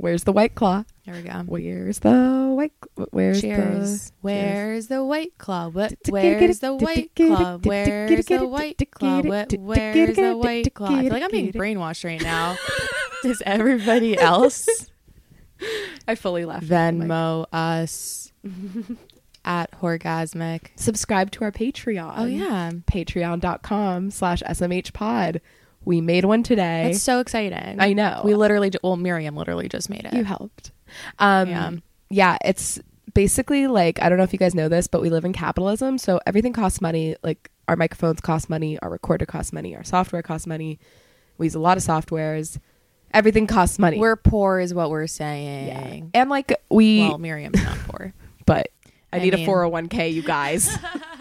Where's the white claw? Here we go. Where's the white? Where's Cheers. the? Where's the white claw? What? Where's the white claw? Where's the white claw? What? Where's the white claw? I feel like I'm being brainwashed right now. Does everybody else I fully left. Venmo us at Horgasmic? Subscribe to our Patreon. Oh yeah, Patreon.com slash SMH pod. We made one today. that's so exciting. I know. We literally, well, Miriam literally just made it. you helped. Um, Yeah. yeah, it's basically like I don't know if you guys know this, but we live in capitalism, so everything costs money. Like our microphones cost money, our recorder costs money, our software costs money. We use a lot of softwares. Everything costs money. We're poor, is what we're yeah. saying. and like we, Well, Miriam's not poor. but I, I need mean- a 401k, you guys.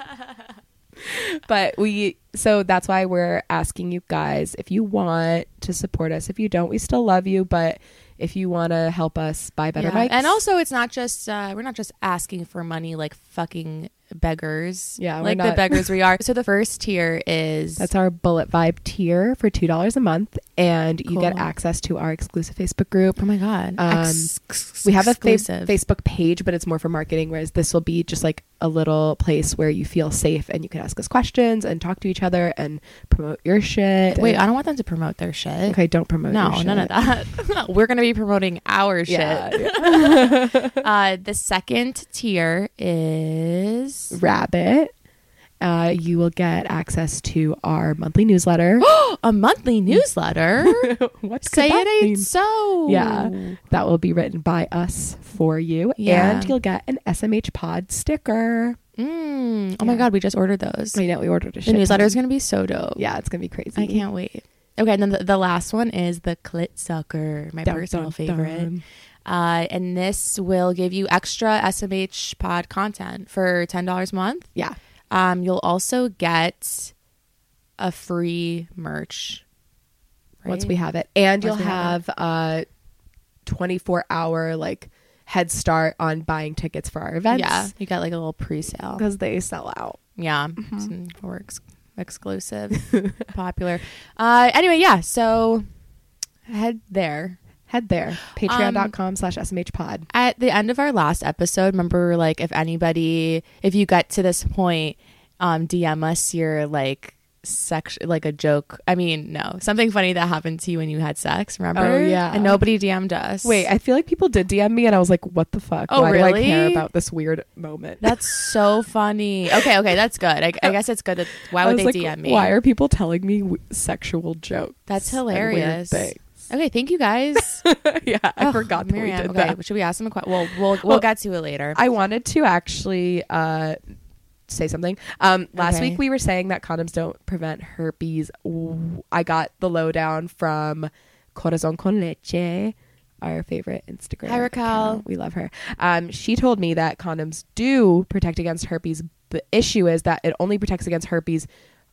but we, so that's why we're asking you guys if you want to support us. If you don't, we still love you. But if you want to help us buy better Yeah. mics, And also, it's not just uh, we're not just asking for money like fucking beggars. Yeah, like the beggars we are. So the first tier is That's our Bullet Vibe tier for two dollars a month, and you get access to our exclusive Facebook group. oh my god. Um, Ex- We have a fa- Facebook page, but it's more for marketing. Whereas this will be just like a little place where you feel safe and you can ask us questions and talk to each other and promote your shit. Wait, And- I don't want them to promote their shit. okay, don't promote. No, none of that. We're gonna be promoting our shit. Yeah, yeah. Uh, the second tier is Rabbit. Uh, you will get access to our monthly newsletter. a monthly newsletter. what Say it ain't mean? so. Yeah. That will be written by us for you. Yeah. And you'll get an SMH pod sticker. Mm. Oh my god, we just ordered those. I know we ordered a The newsletter is gonna be so dope. Yeah, it's gonna be crazy. I can't wait. Okay, and then the, the last one is the clit sucker, my Dun, personal dun, favorite. dun. Uh, and this will give you extra SMH pod content for ten dollars a month. Yeah. Um, you'll also get a free merch. Once we have it. And Once you'll have have a 24 hour like head start on buying tickets for our events. yeah, you get like a little pre-sale. Because they sell out. Yeah, some works exclusive, popular. Uh, anyway, yeah. So head there. Head there. Patreon.com slash SMH pod. At the end of our last episode, remember, like, if anybody, if you get to this point, um, DM us your like sex, like a joke. I mean, no, something funny that happened to you when you had sex. Remember? Oh, yeah. and nobody DM'd us. Wait, I feel like people did DM me and I was like, what the fuck? Oh, Why do I really? care about this weird moment? that's so funny. Okay, okay, that's good. I, I guess it's good. That why would they like, DM me? Why are people telling me w- sexual jokes? That's hilarious. Okay, thank you guys. yeah, I Ugh, forgot that Miriam. we did okay, that. should we ask them a question? Well, we'll we'll Well, get to it later. I wanted to actually uh, say something. Um, last Okay. week we were saying that condoms don't prevent herpes. I got the lowdown from Corazon con Leche, our favorite Instagram. Hi, Raquel. account. We love her. Um, she told me that condoms do protect against herpes. The issue is that it only protects against herpes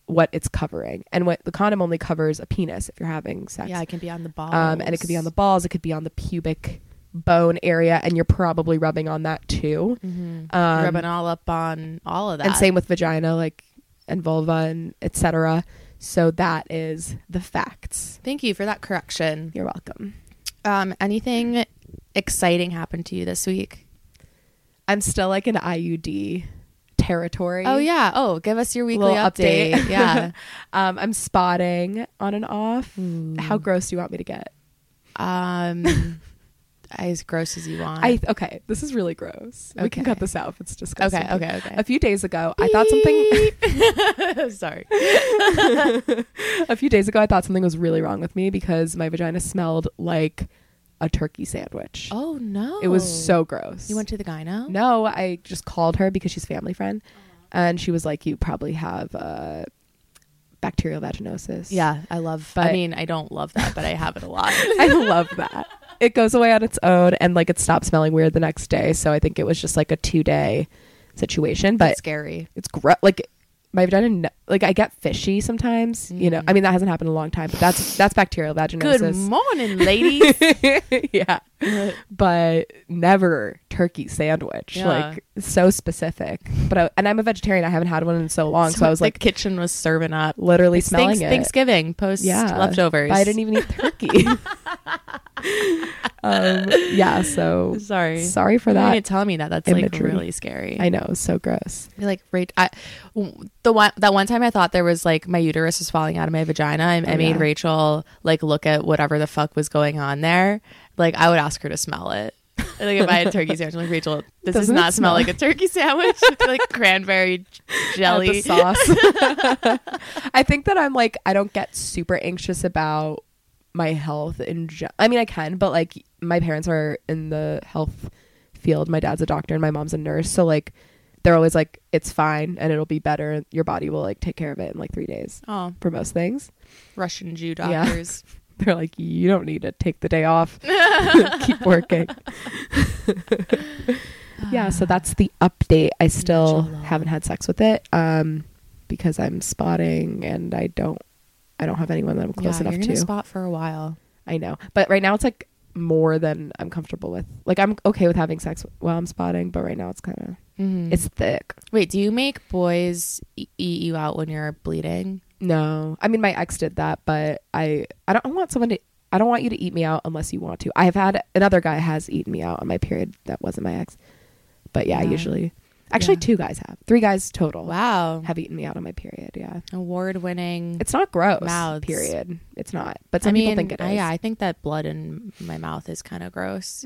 what it's covering, and what the condom only covers a penis if you're having sex. yeah, it can be on the balls. Um, and it could be on the balls, it could be on the pubic bone area, and you're probably rubbing on that too. Mhm. Um, rubbing all up on all of that. and same with vagina, like and vulva and etc. So that is the facts. Thank you for that correction. You're welcome. Um, anything exciting happened to you this week? I'm still like an IUD territory. Oh yeah. Oh, give us your weekly Little update. update. yeah. Um, I'm spotting on and off. How gross do you want me to get? Um, as gross as you want. I okay. This is really gross. We can cut this out if it's disgusting. okay. Okay. Okay. A few days ago, I thought something. Sorry. a few days ago, I thought something was really wrong with me because my vagina smelled like a turkey sandwich. Oh no. It was so gross. You went to the gyno? No, I just called her because she's family friend, and she was like, "You probably have uh, bacterial vaginosis." Yeah, I love. I mean, I don't love that, but I have it a lot. I love that. It goes away on its own, and like it stopped smelling weird the next day. So I think it was just like a two day situation, but That's scary. it's gross. Like my vagina, like I get fishy sometimes. You know, I mean that hasn't happened in a long time, but that's that's bacterial vaginosis. Good morning, ladies. yeah, but never turkey sandwich. Yeah. Like so specific. But I, and I'm a vegetarian. I haven't had one in so long, so, I was the like kitchen was serving up. literally It's smelling thanks- it. Thanksgiving post yeah, leftovers. But I didn't even eat turkey. um, yeah, so Sorry. sorry for that. you didn't tell me that, that's imagery. like really scary. I know, so gross. Feel like Rach- I, the one that one time I thought there was like my uterus was falling out of my vagina. Oh, I, I Oh, made yeah. Rachel like look at whatever the fuck was going on there. Like I would ask her to smell it. Like if I had turkey sandwich, I'm like Rachel, this does Doesn't it not smell smell- like a turkey sandwich with like cranberry jelly. sauce. I think that I'm like I don't get super anxious about my health in gen- I mean I can, but like my parents are in the health field. My dad's a doctor and my mom's a nurse, so like they're always like it's fine and it'll be better. Your body will like take care of it in like 3 days Oh, for most things. Russian Jew Yeah. doctors. They're like you don't need to take the day off. Keep working. yeah, so that's the update. I still haven't had sex with it um because I'm spotting and I don't I don't have anyone that I'm close yeah, enough you're to. spot for a while. I know. But right now it's like more than I'm comfortable with. Like I'm okay with having sex while I'm spotting, but right now it's kind of Mhm. it's thick. Wait, do you make boys eat you out when you're bleeding? No. I mean my ex did that, but I I don't want someone to I don't want you to eat me out unless you want to. I have had another guy has eaten me out on my period that wasn't my ex. But yeah, Yeah. usually actually Yeah. two guys have. Three guys total Wow, have eaten me out on my period. Yeah. award-winning. It's not gross. Mouths. Period. It's not. But some I mean, people think it is. I, yeah, I think that blood in my mouth is kind of gross.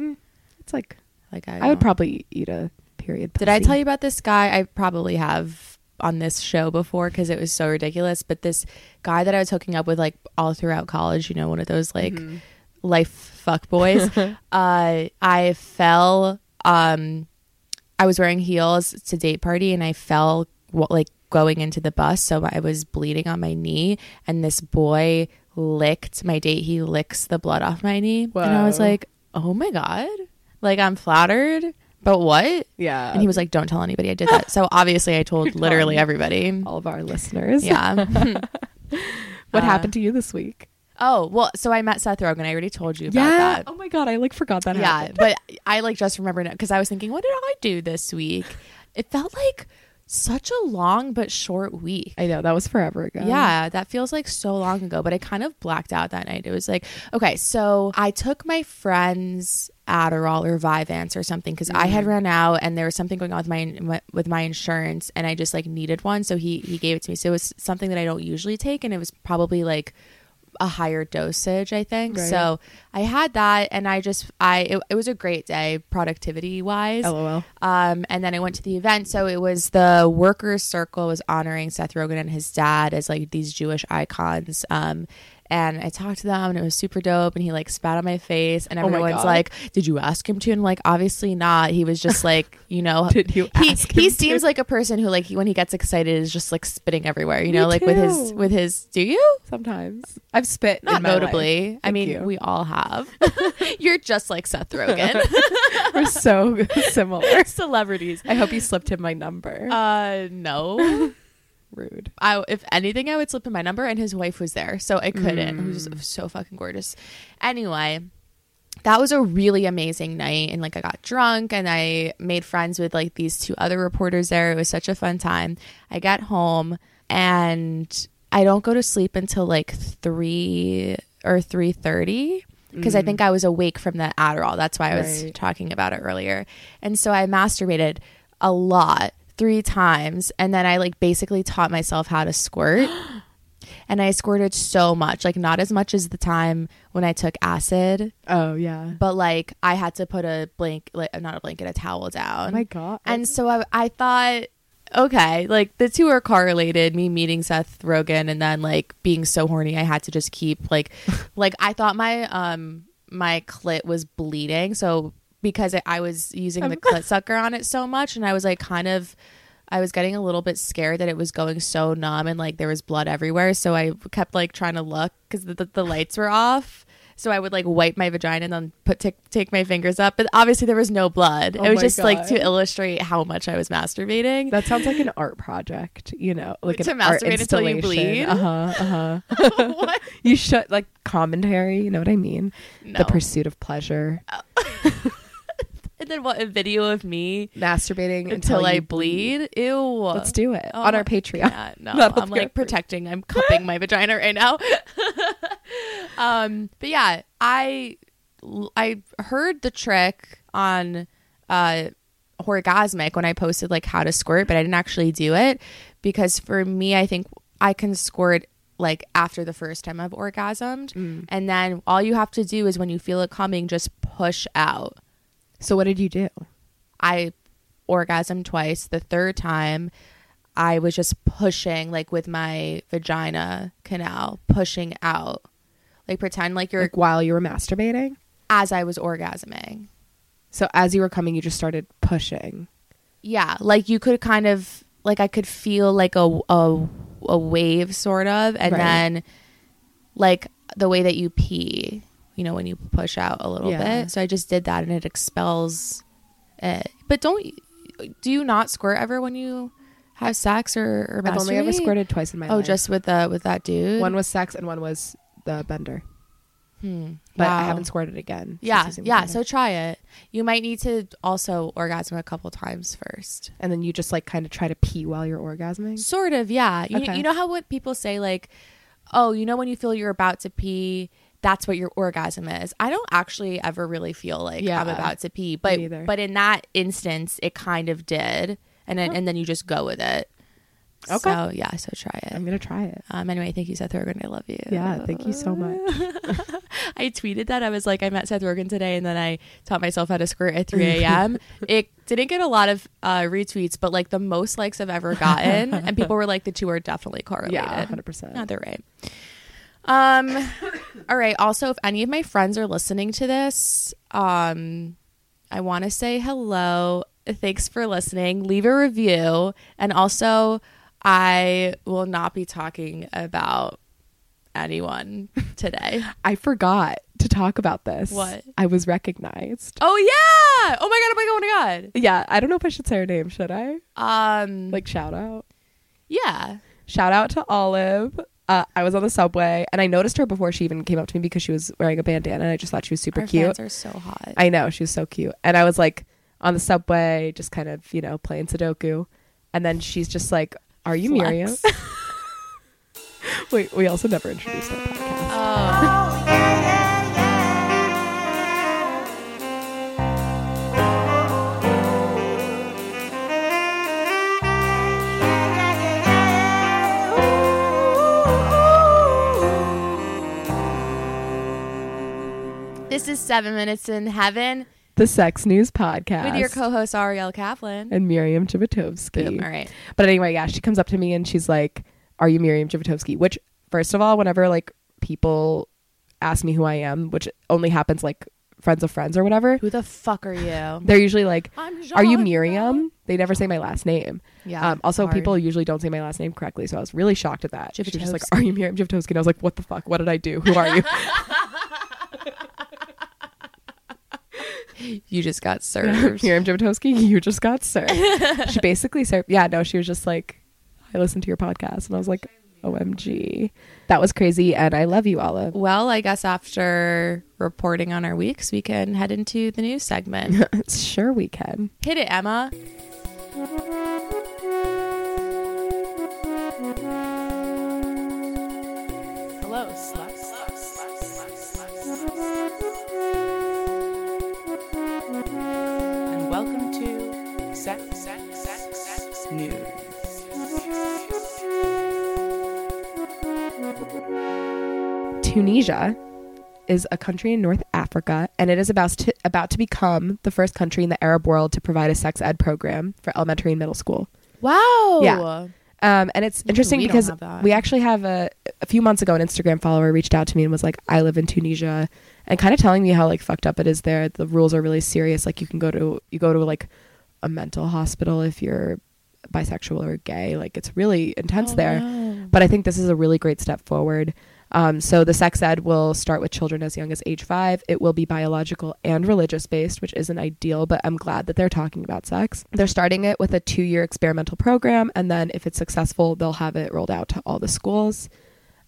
It's like Like I, I, would probably eat a period. Did I tell you about this guy? I probably have on this show before because it was so ridiculous. But this guy that I was hooking up with, like all throughout college, you know, one of those like Mm-hmm. life fuck boys. uh, I fell. Um, I was wearing heels to date party, and I fell like going into the bus, so I was bleeding on my knee, and this boy licked my date. He licks the blood off my knee, and I was like, "Oh my god!" Like I'm flattered, but what? Yeah. And he was like, "Don't tell anybody I did that." So obviously, I told literally everybody. all of our listeners. Yeah. What Uh, happened to you this week? Oh well, so I met Seth Rogen. I already told you about yeah. that. Oh my god, I like forgot that yeah, happened. but I like just remembered it because I was thinking, what did I do this week? It felt like such a long but short week. I know that was forever ago. Yeah, that feels like so long ago, but I kind of blacked out that night. It was like, okay, so I took my friend's Adderall or Vyvanse or something because I had mm-hmm. run out and there was something going on with my with my insurance and I just like needed one, so he he gave it to me. So it was something that I don't usually take, and it was probably like a higher dosage, I think. Right. So I had that, and I just I it, it was a great day productivity wise. LOL. Um, and then I went to the event. So it was the Workers Circle was honoring Seth Rogen and his dad as like these Jewish icons. Um, and I talked to them and it was super dope. And he like spat on my face and Oh everyone's God. like, "Did you ask him to?" And I'm like, obviously not. He was just like, you know, Did you he he seems to? like a person who like when he gets excited is just like spitting everywhere. You know, Me like with his with his. Do you? Sometimes I've spit. Not in my life. notably. I mean, you. we all have. You're just like Seth Rogen. We're so similar. Celebrities. I hope you slipped him my number. Uh, no. Rude. I, if anything, I would slip in my number, and his wife was there, so I couldn't. It was Mm. so fucking gorgeous. Anyway, that was a really amazing night, and like I got drunk, and I made friends with like these two other reporters there. It was such a fun time. I got home, and I don't go to sleep until like three or three thirty because I think I was awake from the Adderall. That's why I was Mm. Right. talking about it earlier. And so I masturbated a lot, three times, and then I like basically taught myself how to squirt. and I squirted so much, like not as much as the time when I took acid, Oh yeah. but like I had to put a blank, like not a blanket, a towel down. Oh my god. And so I, I thought, okay, like the two are correlated. Me meeting Seth Rogen and then like being so horny, I had to just keep like, like I thought my um my clit was bleeding, so because I, I was using the clit sucker on it so much, and I was like kind of. I was getting a little bit scared that it was going so numb and like there was blood everywhere. So I kept like trying to look because the, the, the lights were off. So I would like wipe my vagina and then put take, take my fingers up. But obviously there was no blood. Oh it was just like to illustrate how much I was masturbating. That sounds like an art project, you know, like To an art masturbate until you bleed? Uh huh. Uh huh. what? You should like commentary. You know what I mean? No. The pursuit of pleasure, and then what? A video of me masturbating until I you bleed. Ew. Let's do it Oh on our Patreon. Yeah, no, I'm like protecting. I'm cupping my vagina right now. um, but yeah, I I heard the trick on uh Orgasmic when I posted like how to squirt, but I didn't actually do it because for me, I think I can squirt like after the first time I've orgasmed, Mm. and then all you have to do is when you feel it coming, just push out. So what did you do? I orgasmed twice. The third time, I was just pushing, like with my vagina canal, pushing out. Like pretend like you're Like while you were masturbating. as I was orgasming. So as you were coming, you just started pushing. Yeah, like you could kind of like I could feel like a a, a wave sort of, and Right. then like the way that you pee, you know, when you push out a little Yeah. bit. So I just did that, and it expels it. But don't do you not squirt ever when you have sex or, or I've only ever squirted twice in my life. Oh, life. just with the with that dude. one was sex and one was the bender. Hmm. But I haven't squirted again. Yeah, yeah. So try it. You might need to also orgasm a couple times first. and then you just like kind of try to pee while you're orgasming. Sort of, yeah. You, Okay. you know how what people say, like, oh, you know, when you feel you're about to pee, that's what your orgasm is. I don't actually ever really feel like Yeah. I'm about to pee, but but in that instance, it kind of did, and then, and then you just go with it. Okay. So yeah, so try it. I'm gonna try it. Um. Anyway, thank you, Seth Rogen. I love you. Yeah, thank you so much. I tweeted that I was like, I met Seth Rogen today, and then I taught myself how to squirt at 3 a.m. it didn't get a lot of uh, retweets, but like the most likes I've ever gotten, and people were like, the two are definitely correlated. Yeah, hundred percent. No, they're right. Um, all right. Also, if any of my friends are listening to this, um, I want to say hello. Thanks for listening. Leave a review, and also, I will not be talking about anyone today. I forgot to talk about this. What? I was recognized. oh yeah! Oh my god! Oh my god! Oh my god! Yeah, I don't know if I should say her name. Should I? Um, Like shout out. yeah. Shout out to Olive. Uh, I was on the subway and I noticed her before she even came up to me because she was wearing a bandana. And I just thought she was super Our cute. fans are so hot. I know she was so cute, and I was like on the subway, just kind of you know playing Sudoku, and then she's just like, "Are you Flex. Miriam?" Wait, we also never introduced our podcast. Oh. This is Seven Minutes in Heaven the Sex News Podcast with your co-host Ariel Kaplan. and Miriam Jabotovsky. Boom. All right. But anyway, yeah, she comes up to me and she's like, "Are you Miriam Jabotovsky?" Which, first of all, whenever like people ask me who I am, which only happens like friends of friends or whatever, Who the fuck are you? they're usually like, I'm "Are you Miriam?" They never say my last name. Yeah. Um, also, hard. people usually don't say my last name correctly, so I was really shocked at that. She was just like, Jabotovsky. "Are you Miriam Jabotovsky?" And I was like, "What the fuck? What did I do? Who are you?" You just got served. Miriam Jabotovsky, you just got served. she basically served. Yeah, no, she was just like, "I listened to your podcast," and I was like, "OMG, that was crazy." And I love you, Olive. Well, I guess after reporting on our weeks, we can head into the news segment. sure, we can. Hit it, Emma. Tunisia is a country in North Africa, and it is about to, about to become the first country in the Arab world to provide a sex ed program for elementary and middle school. Wow. Yeah. Um, and it's interesting we because we actually have a a few months ago an Instagram follower reached out to me and was like, "I live in Tunisia," and kind of telling me how like fucked up it is there. The rules are really serious. Like you can go to you go to like a mental hospital if you're bisexual or gay. Like it's really intense Oh, there. no. But I think this is a really great step forward. Um, so the sex ed will start with children as young as age five. It will be biological and religious based, which isn't ideal, but I'm glad that they're talking about sex. They're starting it with a two year experimental program, and then if it's successful, they'll have it rolled out to all the schools.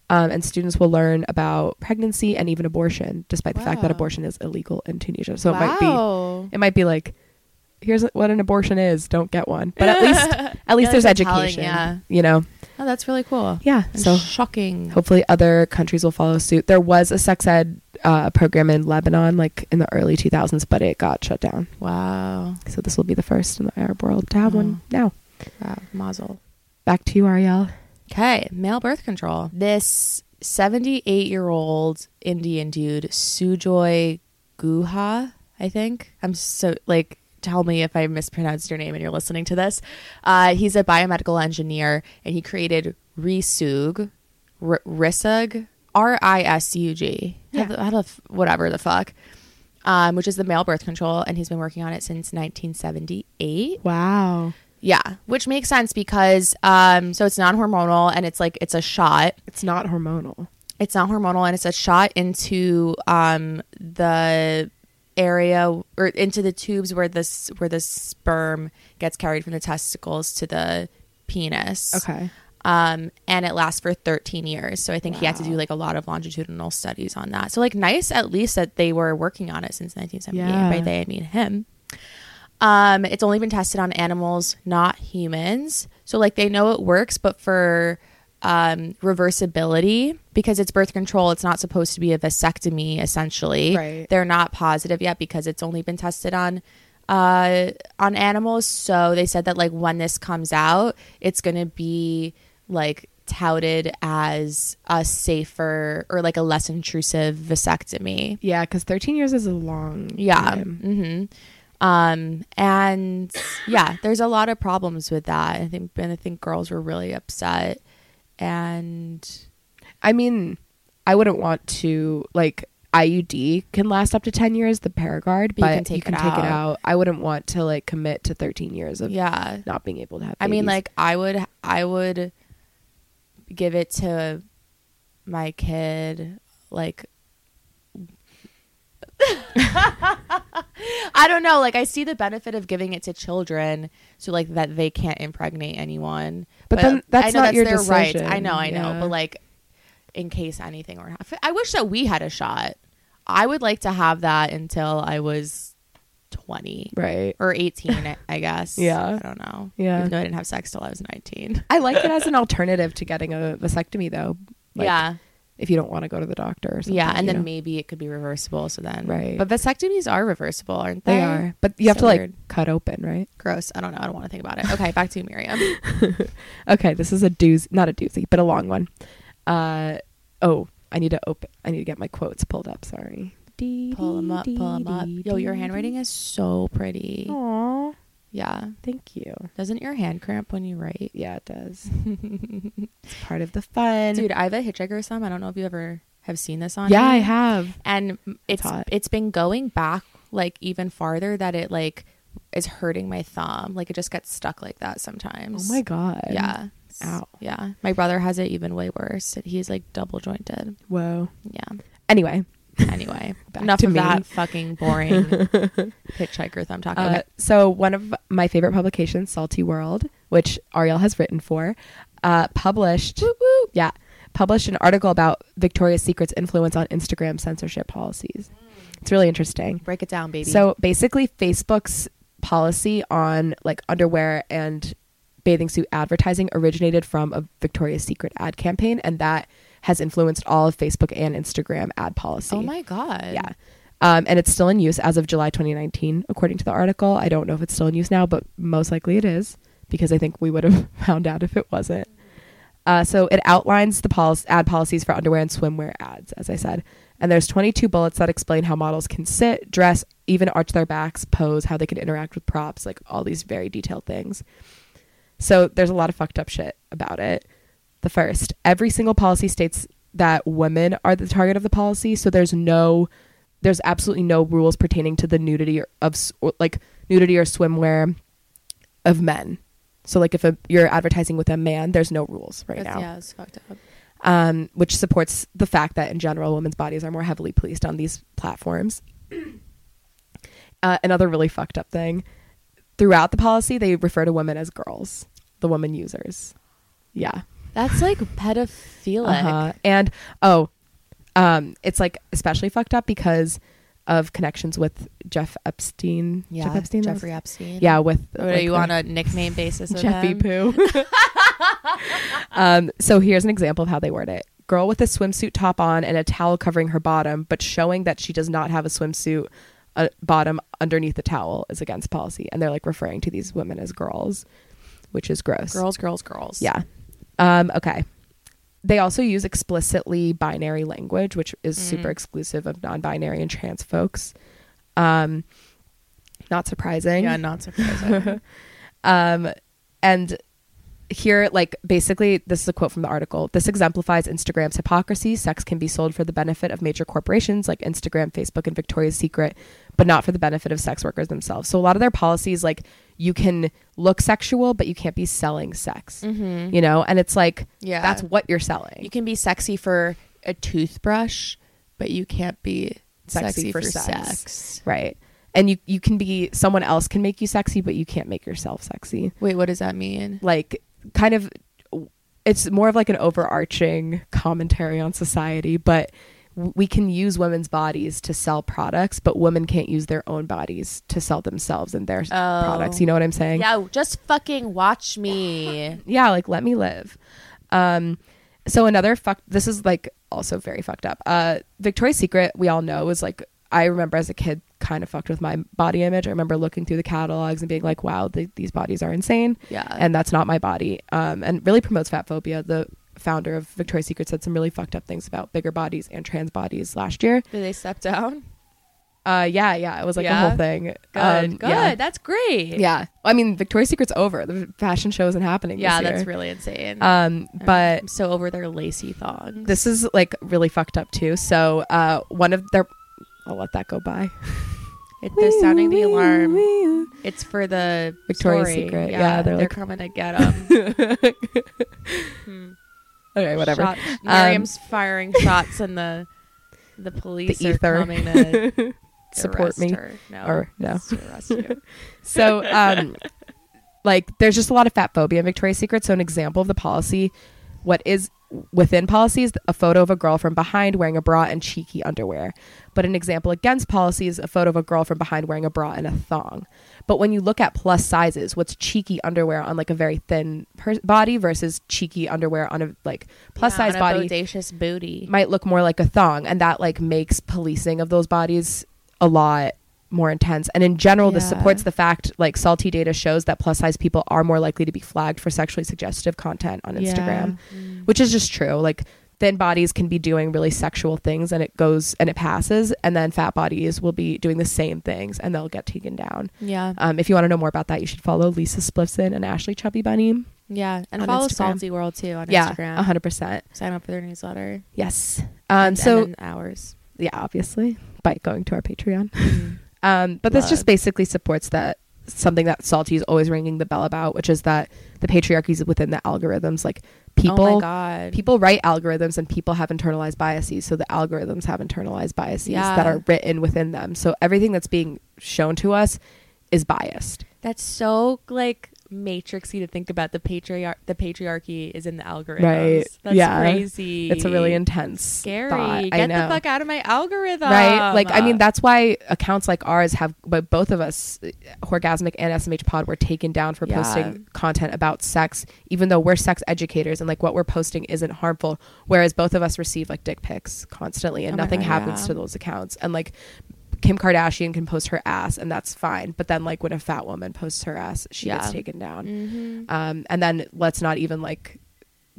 Um, and students will learn about pregnancy and even abortion, despite the fact that abortion is illegal in Tunisia. So it might be it might be like here's what an abortion is don't get one but at least at least Yeah, there's that's telling, education yeah. you know Oh, that's really cool. yeah And so shocking. hopefully other countries will follow suit there was a sex ed uh, program in lebanon like in the early 2000s but it got shut down Wow. so this will be the first in the arab world to have one now Wow. Mazel. back to you ariel Okay, male birth control. This 78 year old Indian dude, Sujoy Guha, I think. I'm so like, tell me if I mispronounced your name and you're listening to this. Uh, he's a biomedical engineer and he created Risug, R- Risug, R I S U G. Yeah. How the- how the f- whatever the fuck. Um, which is the male birth control, and he's been working on it since 1978. wow Yeah, which makes sense because um so it's non-hormonal and it's like it's a shot. it's not hormonal It's not hormonal and it's a shot into um the area or into the tubes where this where the sperm gets carried from the testicles to the penis. okay Um and it lasts for 13 years. So I think he had to do like a lot of longitudinal studies on that. So like nice at least that they were working on it since 1978. Yeah. By they I mean him. Um, it's only been tested on animals, not humans. So like they know it works, but for um, reversibility, because it's birth control, it's not supposed to be a vasectomy. Essentially, Right. they're not positive yet because it's only been tested on uh, on animals. So they said that like when this comes out, it's gonna be like touted as a safer or like a less intrusive vasectomy. yeah because 13 years is a long Yeah. time. hmm Um, and yeah, there's a lot of problems with that. I think, and I think girls were really upset. And I mean, I wouldn't want to like IUD can last up to 10 years, the Paragard, But you can take you can it take it out. I wouldn't want to like commit to 13 years of yeah, not being able to have I mean, like I would, I would give it to my kid, like. I don't know. Like I see the benefit of giving it to children, so like that they can't impregnate anyone. But then that's not your their rights. I know, I know. But like, in case anything were, I wish that we had a shot. I would like to have that until I was twenty right. or eighteen. I- I guess. Yeah. I don't know. Yeah. Even though I didn't have sex till I was nineteen. I like it as an alternative to getting a vasectomy though. Like, yeah. If you don't want to go to the doctor or something. Yeah, and then know? maybe it could be reversible. So then, Right. But vasectomies are reversible, aren't they? they are. But you have So to like weird. cut open, right? Gross. I don't know. I don't want to think about it. Okay, back to you, Miriam. Okay, this is a doozy, not a doozy, but a long one. Uh oh, I need to open. I need to get my quotes pulled up. Sorry. Pull them up. Pull them up. Yo, your handwriting is so pretty. Aw, Yeah. thank you. Doesn't your hand cramp when you write? Yeah, it does. it's part of the fun. Dude, I have a hitchhiker thumb. I don't know if you ever have seen this on. yeah, I have. And it's hot. it's been going back like even farther that it like is hurting my thumb. Like it just gets stuck like that sometimes. Oh my god. Yeah. Ow. Yeah. My brother has it even way worse. He's like double jointed. Whoa. Yeah. Anyway, Anyway, Back enough to of me. that fucking boring hitchhiker thumb talk. uh, Okay. so one of my favorite publications, Salty World, which Ariel has written for, uh, published. Yeah, published an article about Victoria's Secret's influence on Instagram censorship policies. It's really interesting. Break it down, baby. So basically, Facebook's policy on like underwear and bathing suit advertising originated from a Victoria's Secret ad campaign, and that has influenced all of Facebook and Instagram ad policy. oh my god. Yeah. Um, and it's still in use as of July 2019, according to the article. I don't know if it's still in use now, but most likely it is because I think we would have found out if it wasn't. Uh, so it outlines the policy, ad policies for underwear and swimwear ads, as I said. And there's 22 bullets that explain how models can sit, dress, even arch their backs, pose, how they can interact with props, like all these very detailed things. So there's a lot of fucked up shit about it. The first, every single policy states that women are the target of the policy, so there's no there's absolutely no rules pertaining to the nudity or of or like nudity or swimwear of men. So like if a, you're advertising with a man, there's no rules right That's, now. yeah, it's fucked up. um, which supports the fact that in general women's bodies are more heavily policed on these platforms. Uh, another really fucked up thing throughout the policy, they refer to women as girls, the women users. Yeah. That's like pedophilic. Uh-huh. And oh, um, it's like especially fucked up because of connections with Jeff Epstein. Yeah, Jeff Epstein. Jeffrey Epstein. Yeah, with What, are you on a nickname basis Jeffy? Poo. um, so here's an example of how they word it. Girl with a swimsuit top on and a towel covering her bottom, but showing that she does not have a swimsuit uh, bottom underneath the towel is against policy. And they're like referring to these women as girls, which is gross. Girls, girls, girls. Yeah. Um, okay. They also use explicitly binary language, which is super Mhm. exclusive of non binary and trans folks. Um, not surprising. Yeah, not surprising. Um, and here, like, basically, this is a quote from the article. This exemplifies Instagram's hypocrisy. Sex can be sold for the benefit of major corporations like Instagram, Facebook, and Victoria's Secret, but not for the benefit of sex workers themselves. So, a lot of their policies, like, you can look sexual, but you can't be selling sex, mm-hmm. you know? And it's like, Yeah. that's what you're selling. You can be sexy for a toothbrush, but you can't be Sexy sexy, for for, sex. sex. right. And you, you can be, someone else can make you sexy, but you can't make yourself sexy. Wait, what does that mean? like kind of it's more of like an overarching commentary on society but we can use women's bodies to sell products but women can't use their own bodies to sell themselves and their Oh. products. You know what i'm saying? Yeah, just fucking watch me. yeah like let me live. Um so another fuck this is like also very fucked up. Uh victoria's secret we all know is like i remember as a kid kind of fucked with my body image. I remember looking through the catalogs and being like wow th- these bodies are insane. Yeah. and that's not my body. Um and really promotes fat phobia. The founder of victoria's secret said some really fucked up things about bigger bodies and trans bodies last year Did they step down? uh yeah yeah it was like a whole thing Good. Um, good. yeah. That's great. yeah i mean victoria's secret's over the fashion show isn't happening Yeah, that's really insane. um but I'm so over their lacy thongs. this is like really fucked up too. So uh one of their I'll let that go by. It, they're sounding the alarm. It's for the Victoria's story. Secret. Yeah, Yeah, they're, they're like- coming to get them. Okay, whatever. Shot, Miriam's firing shots, and the the police The are ether. coming to Support me. No, Or no. to arrest you. So um like there's just a lot of fat phobia in Victoria's Secret. So an example of the policy, what is within policy is a photo of a girl from behind wearing a bra and cheeky underwear. But an example against policy is a photo of a girl from behind wearing a bra and a thong. But when you look at plus sizes, what's cheeky underwear on like a very thin per- body versus cheeky underwear on a like plus Yeah, size body bodacious booty. might look more like a thong and that like makes policing of those bodies a lot more intense and in general this supports the fact like salty data shows that plus size people are more likely to be flagged for sexually suggestive content on instagram Mm. which is just true like thin bodies can be doing really sexual things and it goes and it passes and then fat bodies will be doing the same things and they'll get taken down Yeah, um, if you want to know more about that you should follow lisa spliffson and ashley chubby bunny yeah, and follow Instagram. Salty World too on Instagram. yeah Instagram. 100% Sign up for their newsletter. yes um, and, so and then ours. yeah obviously by going to our patreon Mm. Um, but this just basically supports that something that Salty is always ringing the bell about, which is that the patriarchy is within the algorithms. Like oh people, god, people write algorithms, and people have internalized biases. So the algorithms have internalized biases Yeah. that are written within them. So everything that's being shown to us is biased. that's so like matrixy to think about the patriarch. The patriarchy is in the algorithms. Right. That's Yeah. crazy. It's a really intense, scary. thought. Get the fuck out of my algorithm. right? Like, I mean, that's why accounts like ours have, but both of us, uh, Horgasmic and SMH Pod, were taken down for Yeah. posting content about sex, even though we're sex educators and like what we're posting isn't harmful. Whereas both of us receive like dick pics constantly and Oh nothing God, happens yeah. to those accounts. And like, Kim Kardashian can post her ass and that's fine. But then, like, when a fat woman posts her ass, she Yeah. gets taken down. Mhm. Um, and then let's not even like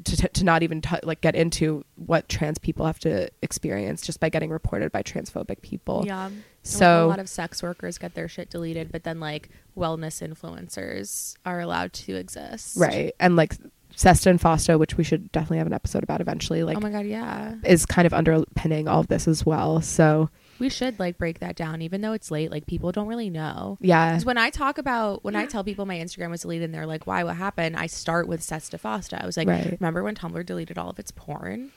to, to, to not even t- like get into what trans people have to experience just by getting reported by transphobic people. Yeah. So a lot of sex workers get their shit deleted, but then like wellness influencers are allowed to exist. right, and like Sesta and Fosta, which we should definitely have an episode about eventually, like oh my god, yeah. is kind of underpinning all of this as well. So We should like break that down, even though it's late. Like people don't really know. Yeah. Because when I talk about when I tell people my Instagram was deleted and they're like, "Why? What happened?" I start with Sesta Fosta. I was like, Right. "Remember when Tumblr deleted all of its porn?"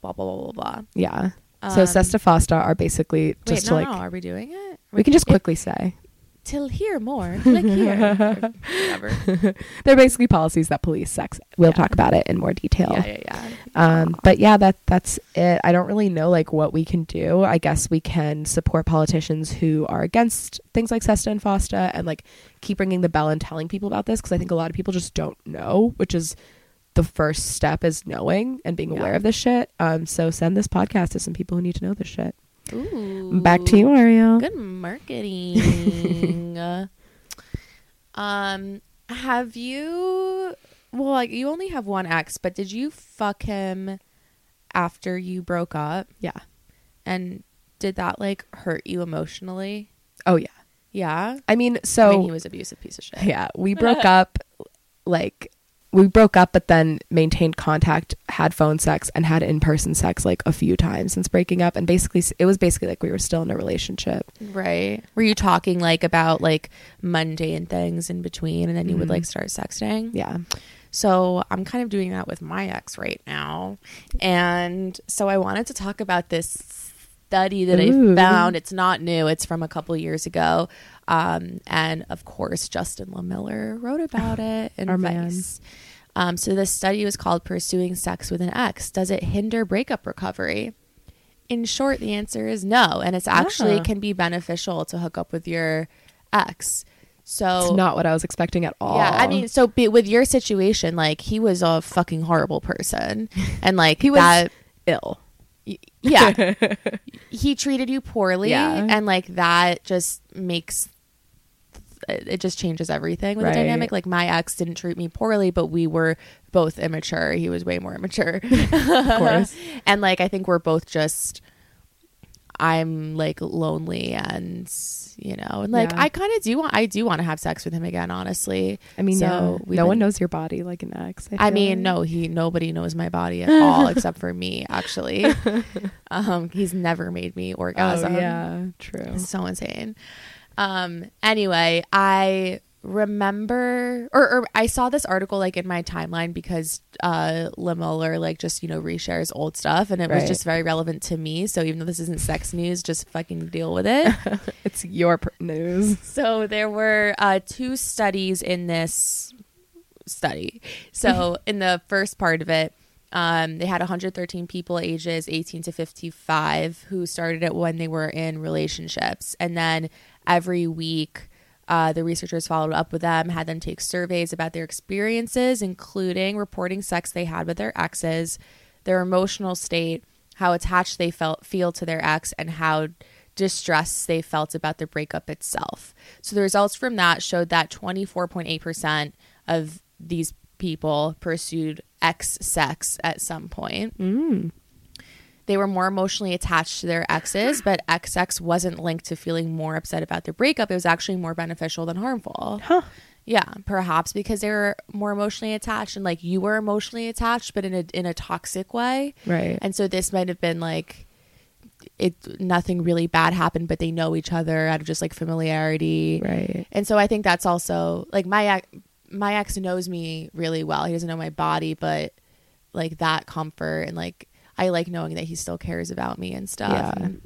Blah blah blah blah blah. Yeah. so Um, Sesta Fosta are basically Wait, just no, to like no, are we doing it? we can just It- quickly say till hear more. Click here. Whatever. they're basically policies that police sex. We'll Yeah. talk about it in more detail. Yeah, yeah, yeah. Um, but yeah, that that's it. I don't really know like what we can do. I guess we can support politicians who are against things like Sesta and Fosta, and like keep ringing the bell and telling people about this because I think a lot of people just don't know, which is the first step is knowing and being aware of this shit. Um, so send this podcast to some people who need to know this shit. Ooh. Back to you, Ariel. Good marketing. um, have you? Well, like you only have one ex, but did you fuck him after you broke up? Yeah. And did that like hurt you emotionally? Oh yeah. Yeah. I mean, so I mean, he was abusive piece of shit. yeah, we broke up. Like we broke up, but then maintained contact, had phone sex, and had in person sex like a few times since breaking up. And basically, it was basically like we were still in a relationship. Right. Were you talking like about like mundane things in between, and then you would Mhm. like start sexting? Yeah. So I'm kind of doing that with my ex right now. And so I wanted to talk about this study that Ooh. I found. It's not new, it's from a couple years ago. Um, and of course, Justin Lehmiller wrote about it in Our. Vice. Um, so this study was called Pursuing Sex with an Ex. Does it hinder breakup recovery? In short, the answer is no. And it's actually Ah. can be beneficial to hook up with your ex. So It's not what I was expecting at all. yeah, I mean, so be, with your situation, like he was a fucking horrible person, and like He was that, ill. y- yeah, he treated you poorly, Yeah. and like that just makes it just changes everything with Right. the dynamic. Like my ex didn't treat me poorly, but we were both immature. He was way more immature, Of course. and like I think we're both just. I'm like lonely and you know and like Yeah. I kind of do want I do want to have sex with him again honestly I mean, So, yeah, no one knows your body like an ex. I feel mean, like. no, he nobody knows my body at all except for me. Actually, um, he's never made me Oh orgasm. yeah, true. It's so insane. Um, anyway, I remember, or, or I saw this article like in my timeline because uh, Lehmiller like just you know reshares old stuff, and it was just very relevant to me. So even though this isn't sex news, just fucking deal with it. It's your per- news. So there were uh, two studies in this study. So in the first part of it, um, they had 113 people ages 18 to 55 who started it when they were in relationships, and then every week. Uh, the researchers followed up with them, had them take surveys about their experiences, including reporting sex they had with their exes, their emotional state, how attached they felt feel to their ex, and how distress they felt about the breakup itself. So the results from that showed that 24.8% of these people pursued ex sex at some point. Mm. They were more emotionally attached to their exes, but ex sex wasn't linked to feeling more upset about their breakup. It was actually more beneficial than harmful. Huh. Yeah, perhaps because they were more emotionally attached and like you were emotionally attached, but in a in a toxic way. Right. And so this might have been like it nothing really bad happened, but they know each other out of just like familiarity. right. And so I think that's also like my ex, my ex knows me really well. He doesn't know my body, but like that comfort and like I like knowing that he still cares about me and stuff. Yeah. And,